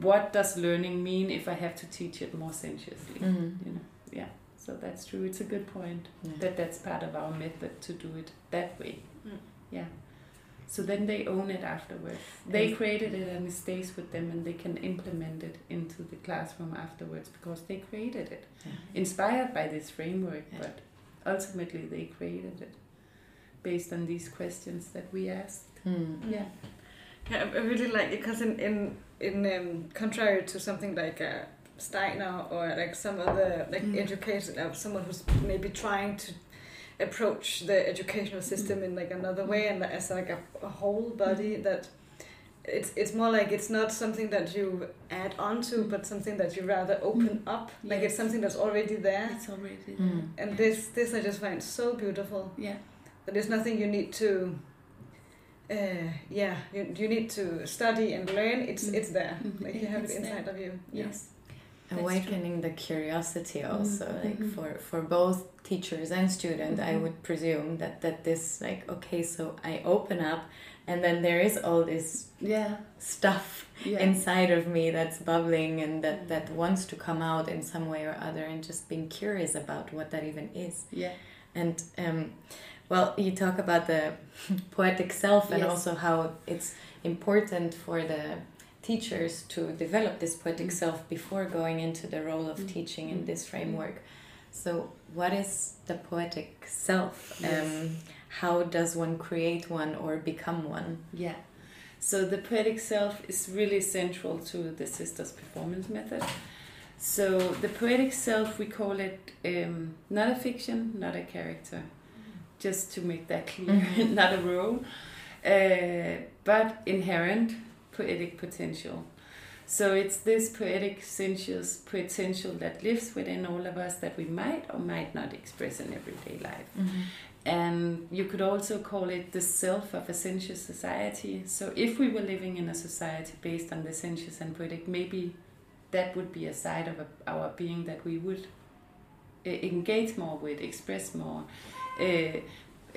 what does learning mean if I have to teach it more sensuously. Mhm. You know, yeah. So that's true. It's a good point Yeah. that that's part of our method to do it that way. Mm. Yeah. So then they own it afterwards. They created it and it stays with them, and they can implement it into the classroom afterwards because they created it, Yeah. inspired by this framework. Yeah. But ultimately, they created it based on these questions that we asked. Mm. Yeah. Yeah, I I really like it because in in in um, contrary to something like uh, Steiner or like some other like Mm. education, uh, someone who's maybe trying to approach the educational system in like another way and as like a, a whole body that it's it's more like it's not something that you add on to but something that you rather open up like it's something that's already there It's already there. Mm. and this this I just find so beautiful Yeah. that there's nothing you need to uh, yeah you, you need to study and learn it's Mm. it's there like you have it It's there. inside of you Yes. Awakening the curiosity also Mm, like mhm. for for both teachers and student i Mhm. would presume that that this like okay so i open up and then there is all this Yeah. stuff Yeah. inside of me that's bubbling and that that wants to come out in some way or other and just being curious about what that even is yeah. and um, well, you talk about the <laughs> poetic self and Yes. also how it's important for the teachers to develop this poetic Mm. self before going into the role of Mm. teaching in Mm. this framework. So, what is the poetic self? Yes. Um, how does one create one or become one? Yeah. So the poetic self is really central to the sisters performance method. So the poetic self, we call it um, not a fiction, not a character, just to make that clear, Mhm. <laughs> not a role, uh, but inherent poetic potential. So it's this poetic sensuous potential that lives within all of us that we might or might not express in everyday life. And you could also call it the self of a sensuous society. So, if we were living in a society based on the sensuous and poetic, maybe that would be a side of a, our being that we would uh, engage more with, express more. Uh,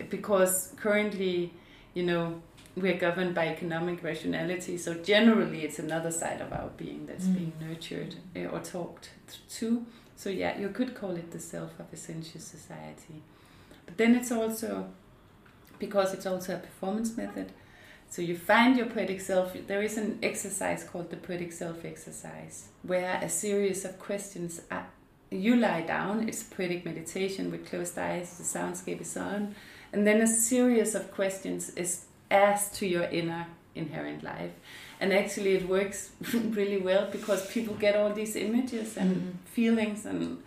because currently, you know, we're governed by economic rationality. So, generally, it's another side of our being that's Mm. being nurtured uh, or talked to. So, yeah, you could call it the self of a sensuous society. But then it's also because it's also a performance method. So you find your poetic self. There is an exercise called the poetic self exercise, where a series of questions are, you lie down. It's poetic meditation with closed eyes. The soundscape is on, and then a series of questions is asked to your inner inherent life. And actually, it works <laughs> really well because people get all these images and Mhm. feelings, and,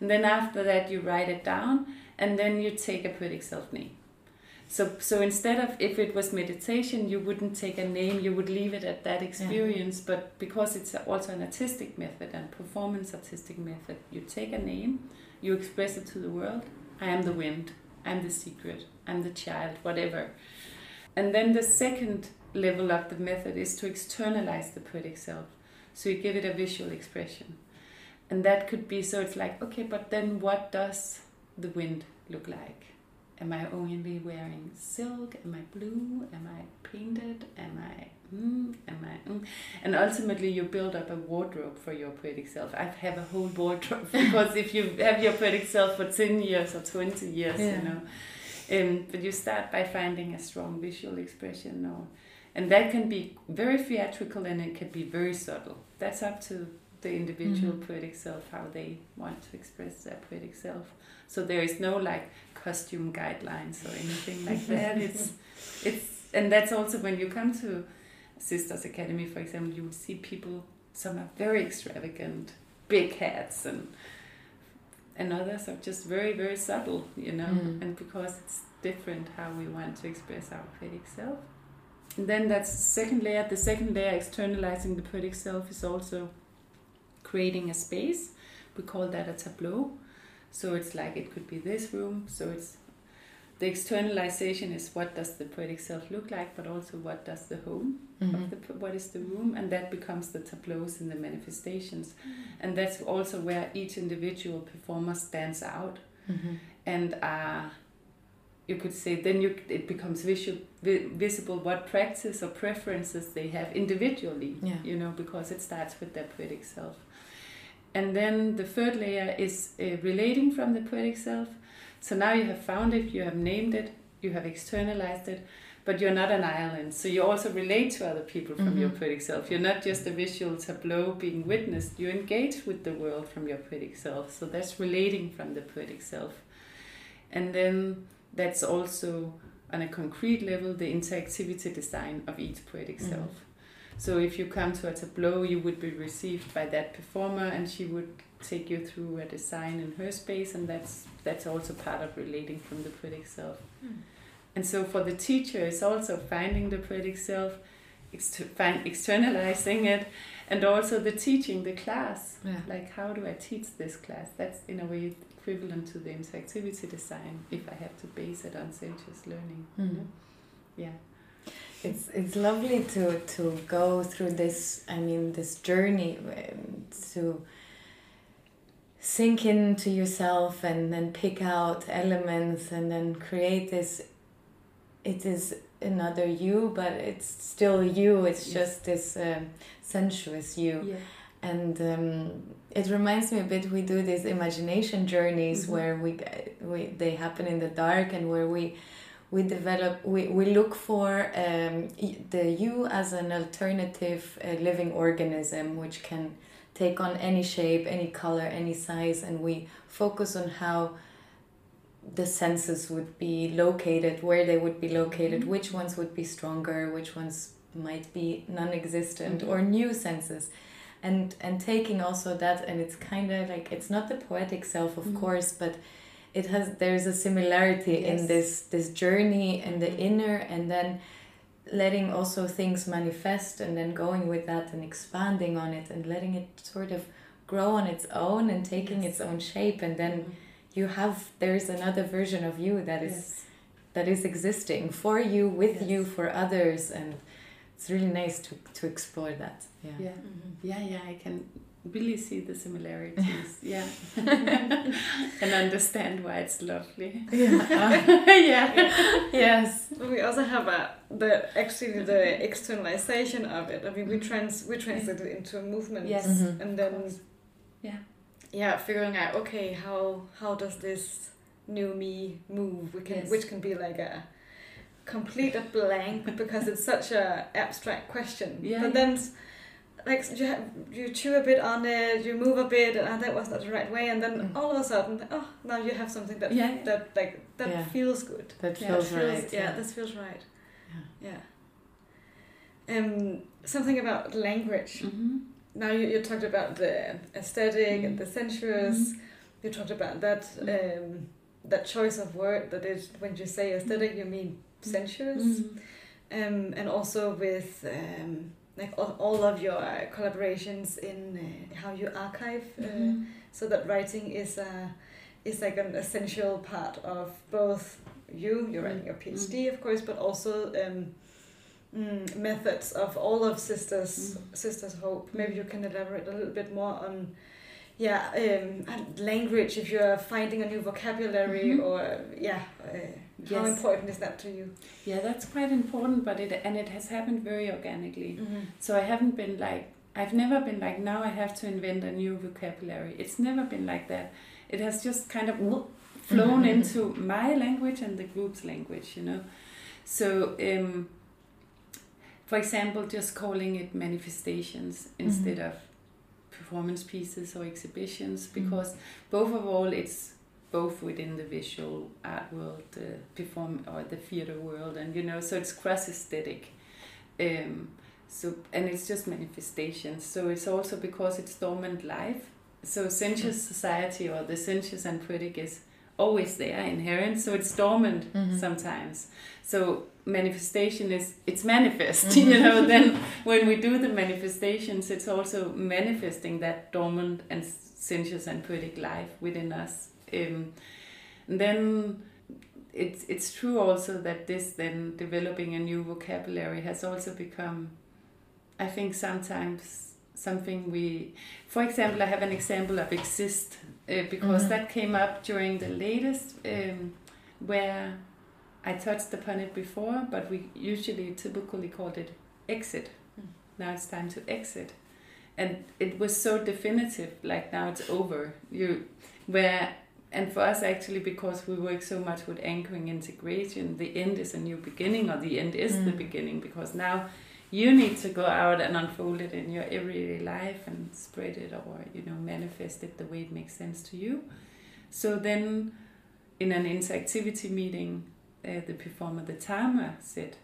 and then after that, you write it down and then you take a poetic self name. So, so instead of if it was meditation, you wouldn't take a name, you would leave it at that experience. But because it's also an artistic method and performance artistic method, you take a name, you express it to the world. I am the wind, I'm the secret, I'm the child, whatever. And then the second level of the method is to externalize the poetic self. So you give it a visual expression. And that could be so it's like, okay, but then what does the wind look like? Am I only wearing silk? Am I blue? Am I painted? Am I mm? Am I mm? And ultimately, you build up a wardrobe for your poetic self. I have a whole wardrobe <laughs> because if you have your poetic self for ten years or twenty years, Yeah. you know, um, but you start by finding a strong visual expression, or and that can be very theatrical and it can be very subtle. That's up to the individual Mhm. poetic self how they want to express their poetic self. So there is no like costume guidelines or anything like <laughs> that. It's it's and that's also when you come to Sisters Academy, for example, you will see people. Some are very extravagant, big hats, and and others are just very very subtle, you know. Mm. And because it's different how we want to express our poetic self. And then that's the second layer. The second layer, externalizing the poetic self, is also creating a space. We call that a tableau. So it's like it could be this room. So it's the externalization is what does the poetic self look like, but also what does the home Mhm. of the what is the room, and that becomes the tableaus and the manifestations, and that's also where each individual performer stands out Mhm. and uh, you could say then you it becomes visual, vi- visible what practice or preferences they have individually Yeah. you know because it starts with their poetic self and then the third layer is uh, relating from the poetic self so now you have found it you have named it you have externalized it but you're not an island. So you also relate to other people from your Mhm. poetic self. You're not just a visual tableau being witnessed. You engage with the world from your poetic self. So that's relating from the poetic self. And then that's also on a concrete level the interactivity design of each poetic Mhm. self. So if you come to a tableau you would be received by that performer and she would take you through a design in her space and that's that's also part of relating from the poetic self Mm. and so for the teacher it's also finding the poetic self ex- find externalizing it and also the teaching the class Yeah. like how do i teach this class that's in a way equivalent to the interactivity design if i have to base it on sensuous learning Mhm. yeah It's it's lovely to to go through this. I mean, this journey um, to sink into yourself and then pick out elements and then create this it is another you but it's still you it's just this um sensuous you Yeah. and um, it reminds me a bit we do these imagination journeys Mhm. where we, we they happen in the dark and where we we develop we, we look for um, the you as an alternative uh, living organism which can take on any shape any color any size and we focus on how the senses would be located where they would be located Mhm. which ones would be stronger which ones might be non-existent Mhm. or new senses and and taking also that and it's kind of like it's not the poetic self of Mhm. course but it has there's a similarity in this this journey and the Mhm. inner and then letting also things manifest and then going with that and expanding on it and letting it sort of grow on its own and taking Yes. its own shape and then Mhm. you have there's another version of you that is Yes. that is existing for you with Yes. you for others and it's really nice to to explore that yeah Yeah. Mm-hmm. Yeah, yeah, I can really see the similarities. <laughs> yeah. <laughs> and understand why it's lovely. yeah. Uh, <laughs> yes we also have a, the actually the mm-hmm. externalization of it. I mean, we trans we translate it into a movement. Yes. Mhm. And then. Yeah. yeah, figuring out okay how how does this new me move? We can Yes. which can be like a complete a blank because it's such a abstract question. Yeah, But yeah. then s- like you have, you chew a bit on it, you move a bit, and ah, that was not the right way, and then Mm. all of a sudden, oh, now you have something that Yeah, yeah. that like that Yeah. feels good. that Yeah, feels feels- right Yeah, this feels right. Yeah. Yeah. Um, something about language. hmm Now you, you talked about the aesthetic and Mhm. the sensuous. Mhm. You talked about that um, that choice of word that is when you say aesthetic you mean sensuous. Um, and also with um, like all, all of your uh, collaborations in uh, how you archive, uh, Mhm. so that writing is a is like an essential part of both you. You're writing your PhD, of course, but also um, mm, methods of all of Sisters Mm. Sisters Hope. Maybe you can elaborate a little bit more on. Yeah, um, language. If you're finding a new vocabulary, Mhm. or yeah, uh, how important is that to you? Yeah, that's quite important, but it and it has happened very organically. Mm-hmm. So I haven't been like I've never been like now I have to invent a new vocabulary. It's never been like that. It has just kind of flown into my language and the group's language, you know. So um, for example, just calling it manifestations instead of performance pieces or exhibitions because both of all it's both within the visual art world, the perform or the theater world, and you know, so it's cross aesthetic. Um, so and it's just manifestations. So it's also because it's dormant life. So sensuous society or the sensuous and poetic is always there inherent. So it's dormant Mhm. sometimes. So manifestation is it's manifest. <laughs> You know. Then when we do the manifestations, it's also manifesting that dormant and sensuous and poetic life within us. Um, and then it's it's true also that this then developing a new vocabulary has also become I think sometimes something we for example I have an example of exist uh, because Mhm. that came up during the latest um, where I touched upon it before but we usually typically called it exit Mm. now it's time to exit and it was so definitive like now it's over you where and for us actually because we work so much with anchoring integration the end is a new beginning or the end is the Mm. beginning because now you need to go out and unfold it in your everyday life and spread it or you know manifest it the way it makes sense to you. So then in an interactivity meeting uh, the performer the timer said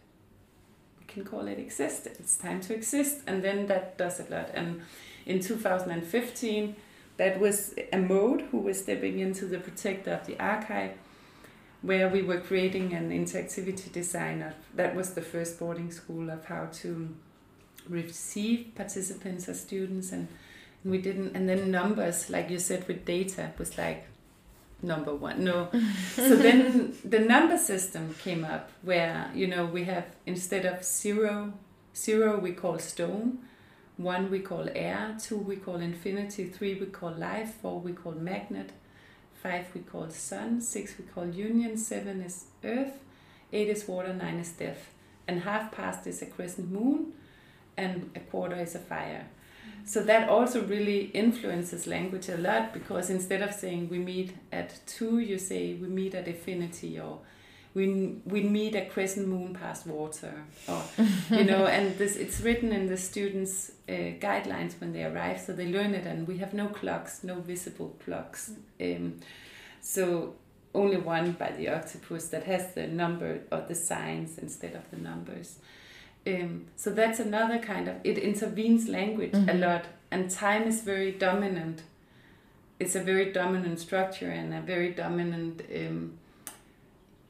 we can call it exist. It's time to exist. And then that does a lot. And in 2015 that was a mode who was stepping into the protector of the archive where we were creating an interactivity design of that was the first boarding school of how to receive participants as students and we didn't and then numbers like you said with data was like number one no. <laughs> So then the number system came up where you know we have instead of zero zero we call stone one we call air, two we call infinity, three we call life, four we call magnet, five we call sun, six we call union, seven is earth, eight is water, nine is death. And half past is a crescent moon, and a quarter is a fire. Mm. So that also really influences language a lot because instead of saying we meet at two, you say we meet at infinity or we we meet a crescent moon past water. Or you know <laughs> and this it's written in the students uh, guidelines when they arrive so they learn it and we have no clocks no visible clocks um, so only one by the octopus that has the number or the signs instead of the numbers. Um, so that's another kind of it intervenes language mm-hmm. a lot and time is very dominant. It's a very dominant structure and a very dominant um,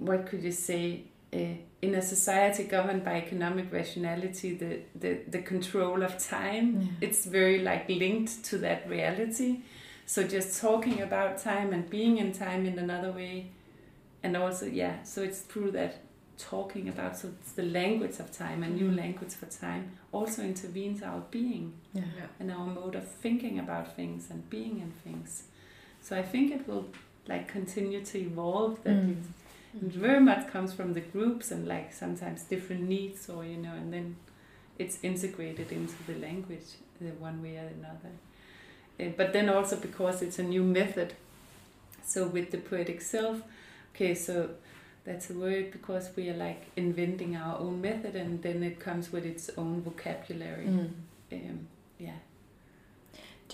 what could you say uh, in a society governed by economic rationality the, the, the control of time yeah. it's very like linked to that reality so just talking about time and being in time in another way and also yeah so it's true that talking about so it's the language of time a new mm-hmm. language for time also intervenes our being yeah. and our mode of thinking about things and being in things so i think it will like continue to evolve that mm. It very much comes from the groups and like sometimes different needs or you know and then it's integrated into the language the one way or another. Uh, but then also because it's a new method. So with the poetic self okay so that's a word because we are like inventing our own method and then it comes with its own vocabulary. Mm. um, yeah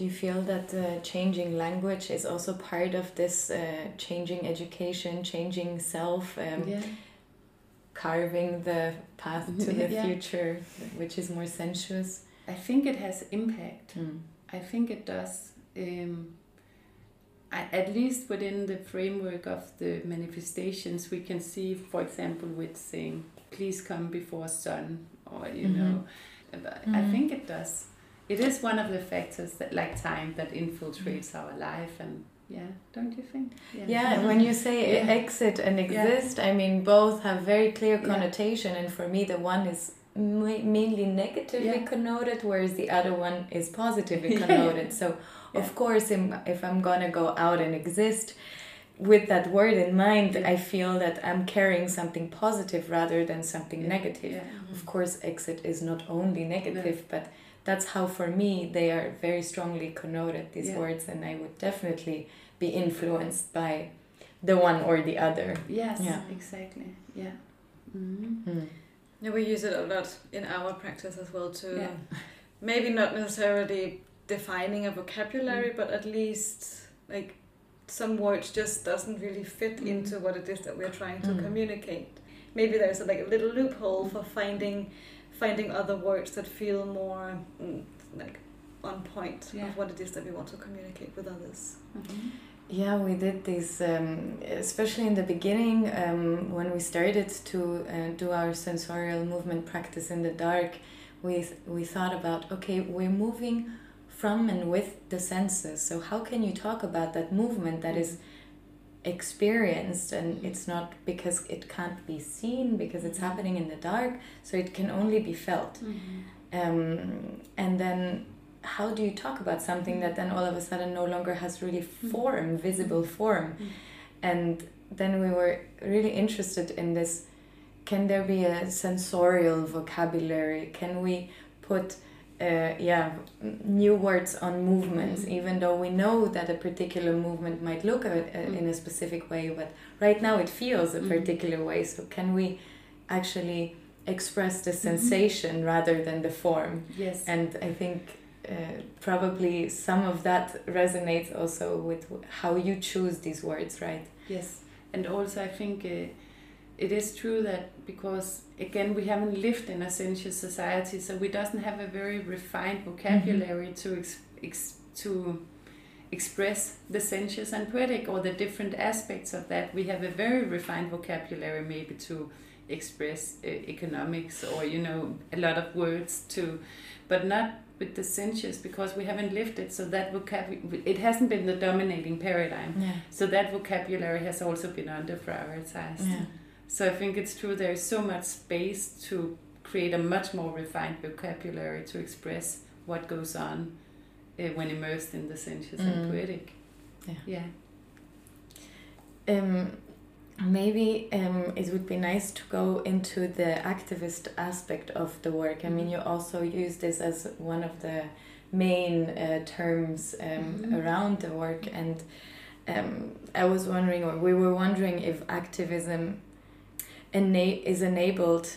do you feel that uh, changing language is also part of this uh, changing education changing self um, yeah. carving the path to <laughs> the yeah. future which is more sensuous i think it has impact mm. i think it does um, at least within the framework of the manifestations, we can see, for example, with saying, please come before sun, or, you mm-hmm. know, mm-hmm. I think it does. It is one of the factors that, like time, that infiltrates mm. our life and yeah don't you think yeah, yeah when you say yeah. exit and exist yeah. i mean both have very clear connotation and for me the one is mainly negatively connoted whereas the other one is <laughs> positively connoted so yeah. of course if i'm gonna go out and exist with that word in mind yeah. i feel that i'm carrying something positive rather than something yeah. negative of course exit is not only negative but that's how for me they are very strongly connoted these words and i would definitely be influenced by the one or the other yes yeah exactly yeah mm-hmm. mm. yeah we use it a lot in our practice as well too maybe not necessarily defining a vocabulary, mm. but at least like some words just doesn't really fit mm. into what it is that we're trying to mm. communicate. Maybe there's a, like a little loophole for finding finding other words that feel more mm, like on point yeah. of what it is that we want to communicate with others. Mm-hmm. Yeah, we did this, um, especially in the beginning um, when we started to uh, do our sensorial movement practice in the dark. We we thought about okay, we're moving from and with the senses. So, how can you talk about that movement that is experienced and it's not because it can't be seen because it's happening in the dark, so it can only be felt? Mm-hmm. Um, and then, how do you talk about something that then all of a sudden no longer has really mm-hmm. form, visible form? Mm-hmm. And then we were really interested in this can there be a sensorial vocabulary? Can we put uh, yeah new words on movements mm-hmm. even though we know that a particular movement might look at, uh, mm-hmm. in a specific way but right now it feels a mm-hmm. particular way so can we actually express the sensation rather than the form yes and i think uh, probably some of that resonates also with how you choose these words right yes and also i think uh, it is true that because again we haven't lived in a sensuous society so we doesn't have a very refined vocabulary mm-hmm. to ex, ex, to express the sensuous and poetic or the different aspects of that we have a very refined vocabulary maybe to express uh, economics or you know a lot of words to but not with the sensuous because we haven't lived it so that vocabulary it hasn't been the dominating paradigm yeah. so that vocabulary has also been under prioritized yeah. So I think it's true there is so much space to create a much more refined vocabulary to express what goes on uh, when immersed in the sensuous and Mm. poetic. Yeah. Yeah. Um, maybe um, it would be nice to go into the activist aspect of the work. I mean, you also use this as one of the main uh, terms um, Mhm. around the work, and um, I was wondering, or we were wondering, if activism ena- is enabled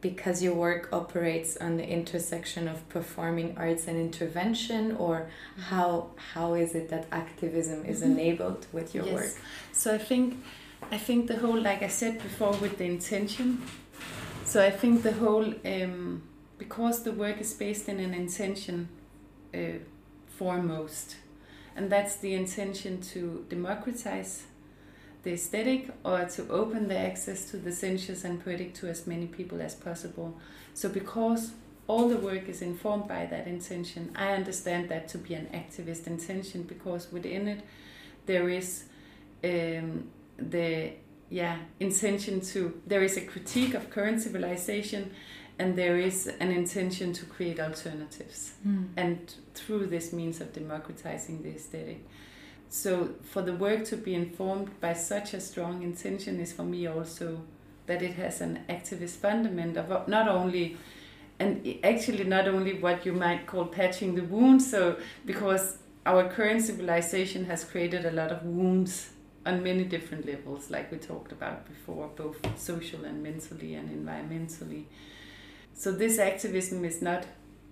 because your work operates on the intersection of performing arts and intervention, or how how is it that activism is Mhm. enabled with your Yes. work? So I think, I think the whole, like I said before, with the intention. So I think the whole, um, because the work is based in an intention uh, foremost, and that's the intention to democratize the aesthetic or to open the access to the sensuous and poetic to as many people as possible. So because all the work is informed by that intention, I understand that to be an activist intention because within it there is um, the yeah intention to there is a critique of current civilization and there is an intention to create alternatives. And through this means of democratizing the aesthetic so for the work to be informed by such a strong intention is for me also that it has an activist fundament of not only and actually not only what you might call patching the wound so because our current civilization has created a lot of wounds on many different levels like we talked about before both social and mentally and environmentally. So this activism is not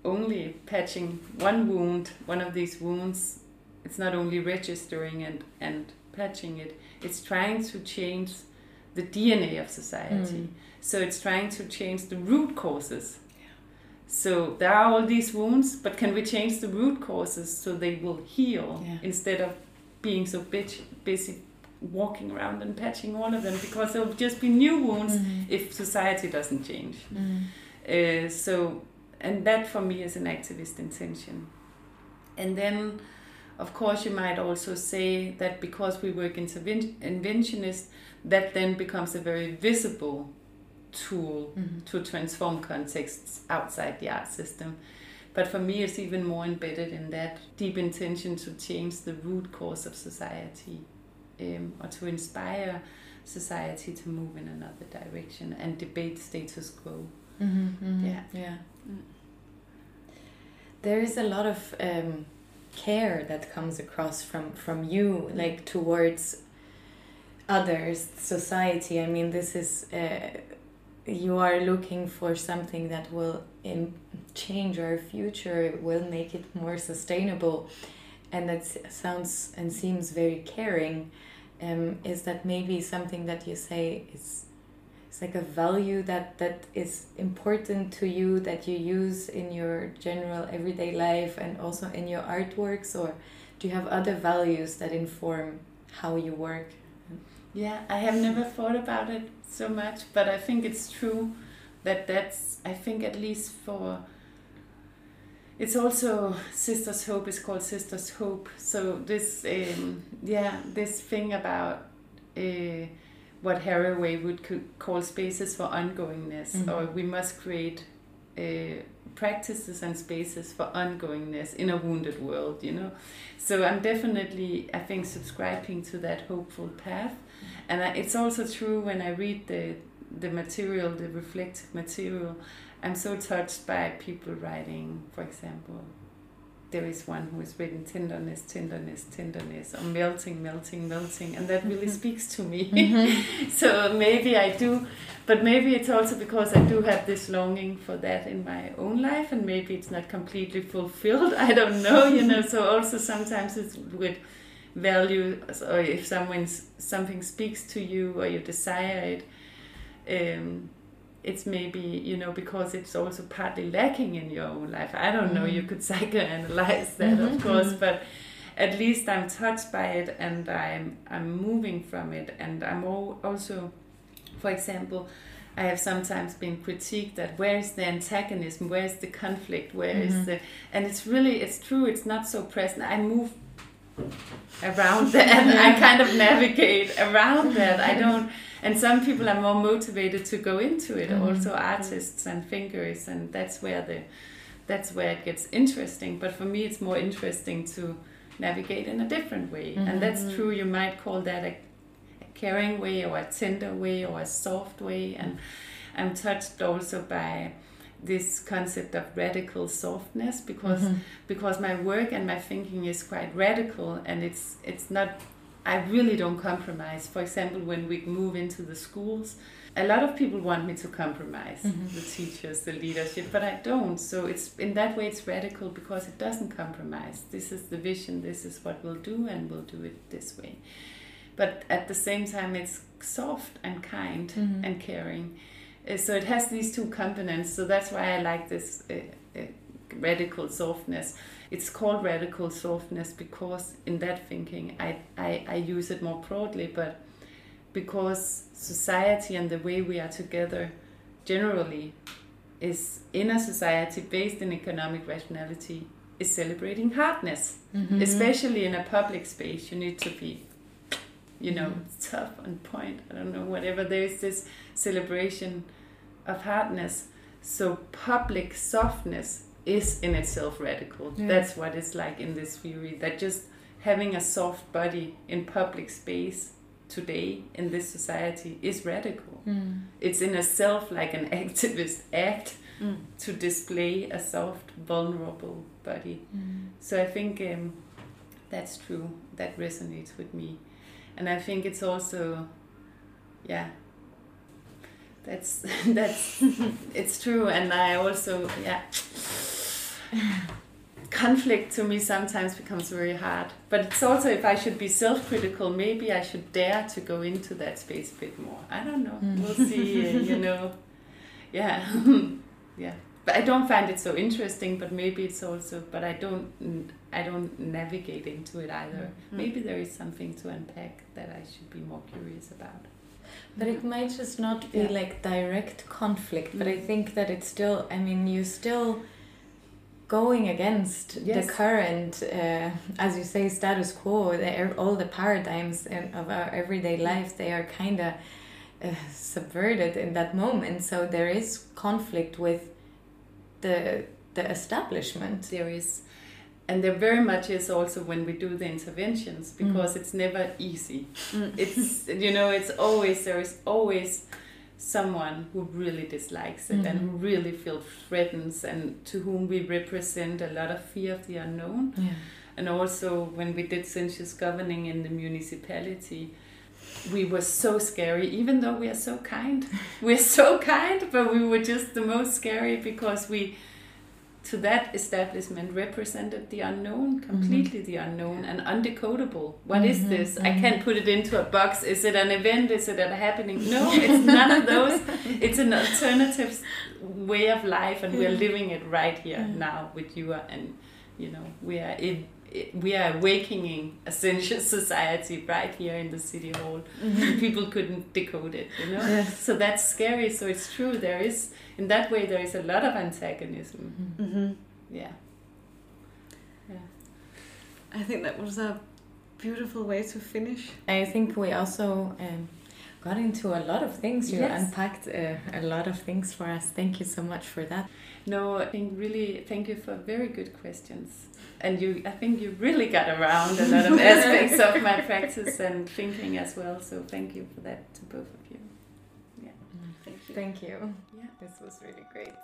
only patching one wound one of these wounds it's not only registering and, and patching it it's trying to change the dna of society Mm. so it's trying to change the root causes Yeah. so there are all these wounds but can we change the root causes so they will heal Yeah. instead of being so bitch, busy walking around and patching all of them because there will just be new wounds Mm. if society doesn't change Mm. uh, so, and that for me is an activist intention. And then, of course, you might also say that because we work interven- interventionist, that then becomes a very visible tool Mhm. to transform contexts outside the art system. But for me, it's even more embedded in that deep intention to change the root cause of society um, or to inspire society to move in another direction and debate status quo. Mhm, mhm. Yeah. yeah. Mm. There is a lot of um, care that comes across from from you, like towards others, society. I mean, this is uh, you are looking for something that will change our future, will make it more sustainable, and that sounds and seems very caring. Um, is that maybe something that you say is it's like a value that that is important to you that you use in your general everyday life and also in your artworks or do you have other values that inform how you work Yeah, I have never thought about it so much, but I think it's true that that's, I think at least for, it's also Sisters Hope is called Sisters Hope. So this, um, yeah, this thing about uh, what Haraway would co- call spaces for ongoingness, Mhm. or we must create uh, practices and spaces for ongoingness in a wounded world, you know. So I'm definitely, I think, subscribing to that hopeful path. And I, it's also true when I read the the material, the reflective material, I'm so touched by people writing, for example, there is one who has written tenderness, tenderness, tenderness, or melting, melting, melting, and that really Mhm. speaks to me. <laughs> so maybe I do, but maybe it's also because I do have this longing for that in my own life, and maybe it's not completely fulfilled. <laughs> I don't know, you know. So also sometimes it's with value, or if someone's something speaks to you or you desire it. Um, it's maybe you know because it's also partly lacking in your own life. I don't know. You Mhm. could <laughs> psychoanalyze that, Mhm, of course, mhm. but at least I'm touched by it and I'm I'm moving from it, and I'm also, for example, I have sometimes been critiqued that where is the antagonism, where is the conflict, where is Mhm. the, and it's really it's true. It's not so present. I move around <laughs> that I kind of navigate around that. I don't <laughs> and some people are more motivated to go into it, Mhm. also artists and thinkers and that's where the that's where it gets interesting. But for me, it's more interesting to navigate in a different way, Mhm. and that's true. You might call that a, a caring way, or a tender way, or a soft way. And I'm touched also by this concept of radical softness because Mhm. because my work and my thinking is quite radical and it's it's not I really don't compromise. For example, when we move into the schools, a lot of people want me to compromise Mhm. the teachers, the leadership, but I don't. So it's in that way it's radical because it doesn't compromise. This is the vision, this is what we'll do and we'll do it this way. But at the same time it's soft and kind Mhm. and caring. Uh, So it has these two components. So that's why I like this uh, uh, radical softness. It's called radical softness because in that thinking I, I, I use it more broadly, but because society and the way we are together generally is in a society based in economic rationality is celebrating hardness Mhm. especially in a public space you need to be you know Mhm. tough on point i don't know whatever there is this celebration of hardness so public softness is in itself radical Yeah. that's what it's like in this theory that just having a soft body in public space today in this society is radical Mm. it's in itself like an <laughs> activist act Mm. to display a soft vulnerable body Mm. so I think um, that's true. That resonates with me, and I think it's also, yeah. That's <laughs> that's it's true, and I also yeah. Conflict to me sometimes becomes very hard, but it's also if I should be self-critical, maybe I should dare to go into that space a bit more. I don't know. Mm. We'll see. <laughs> You know, yeah, <laughs> yeah but I don't find it so interesting. But maybe it's also, but I don't, I don't navigate into it either. Mm. Maybe there is something to unpack that I should be more curious about. But it might just not be Yeah. like direct conflict, but I Mm. think that it's still, I mean, you're still going against Yes. the current, uh, as you say, status quo, the, all the paradigms in, of our everyday lives, they are kind of uh, subverted in that moment. So there is conflict with the the establishment. There is, and there very much is also when we do the interventions because it's never easy. Mm. <laughs> It's you know it's always there is always someone who really dislikes it and who really feels threatens and to whom we represent a lot of fear of the unknown. Yeah. And also, when we did sensuous governing in the municipality, we were so scary, even though we are so kind. <laughs> We're so kind, but we were just the most scary because we, to that establishment, represented the unknown, completely the unknown and undecodable. What is Mhm, this? I mhm. can't put it into a box. Is it an event? Is it a happening? No, <laughs> it's none of those. It's an alternative way of life, and we're living it right here Yeah. now with you. And you know, we are in we are awakening a sensuous <laughs> society right here in the city hall. People couldn't decode it, you know. Yes. So that's scary. So it's true. There is, in that way, there is a lot of antagonism. hmm Yeah. Yeah. I think that was a beautiful way to finish. I think we also um, got into a lot of things. You Yes. unpacked uh, a lot of things for us. Thank you so much for that. No, I think really thank you for very good questions. And you, I think you really got around a lot of <laughs> aspects of my practice and thinking as well. So thank you for that to both of you. yeah mm, Thank you. Thank you. Yeah. This was really great.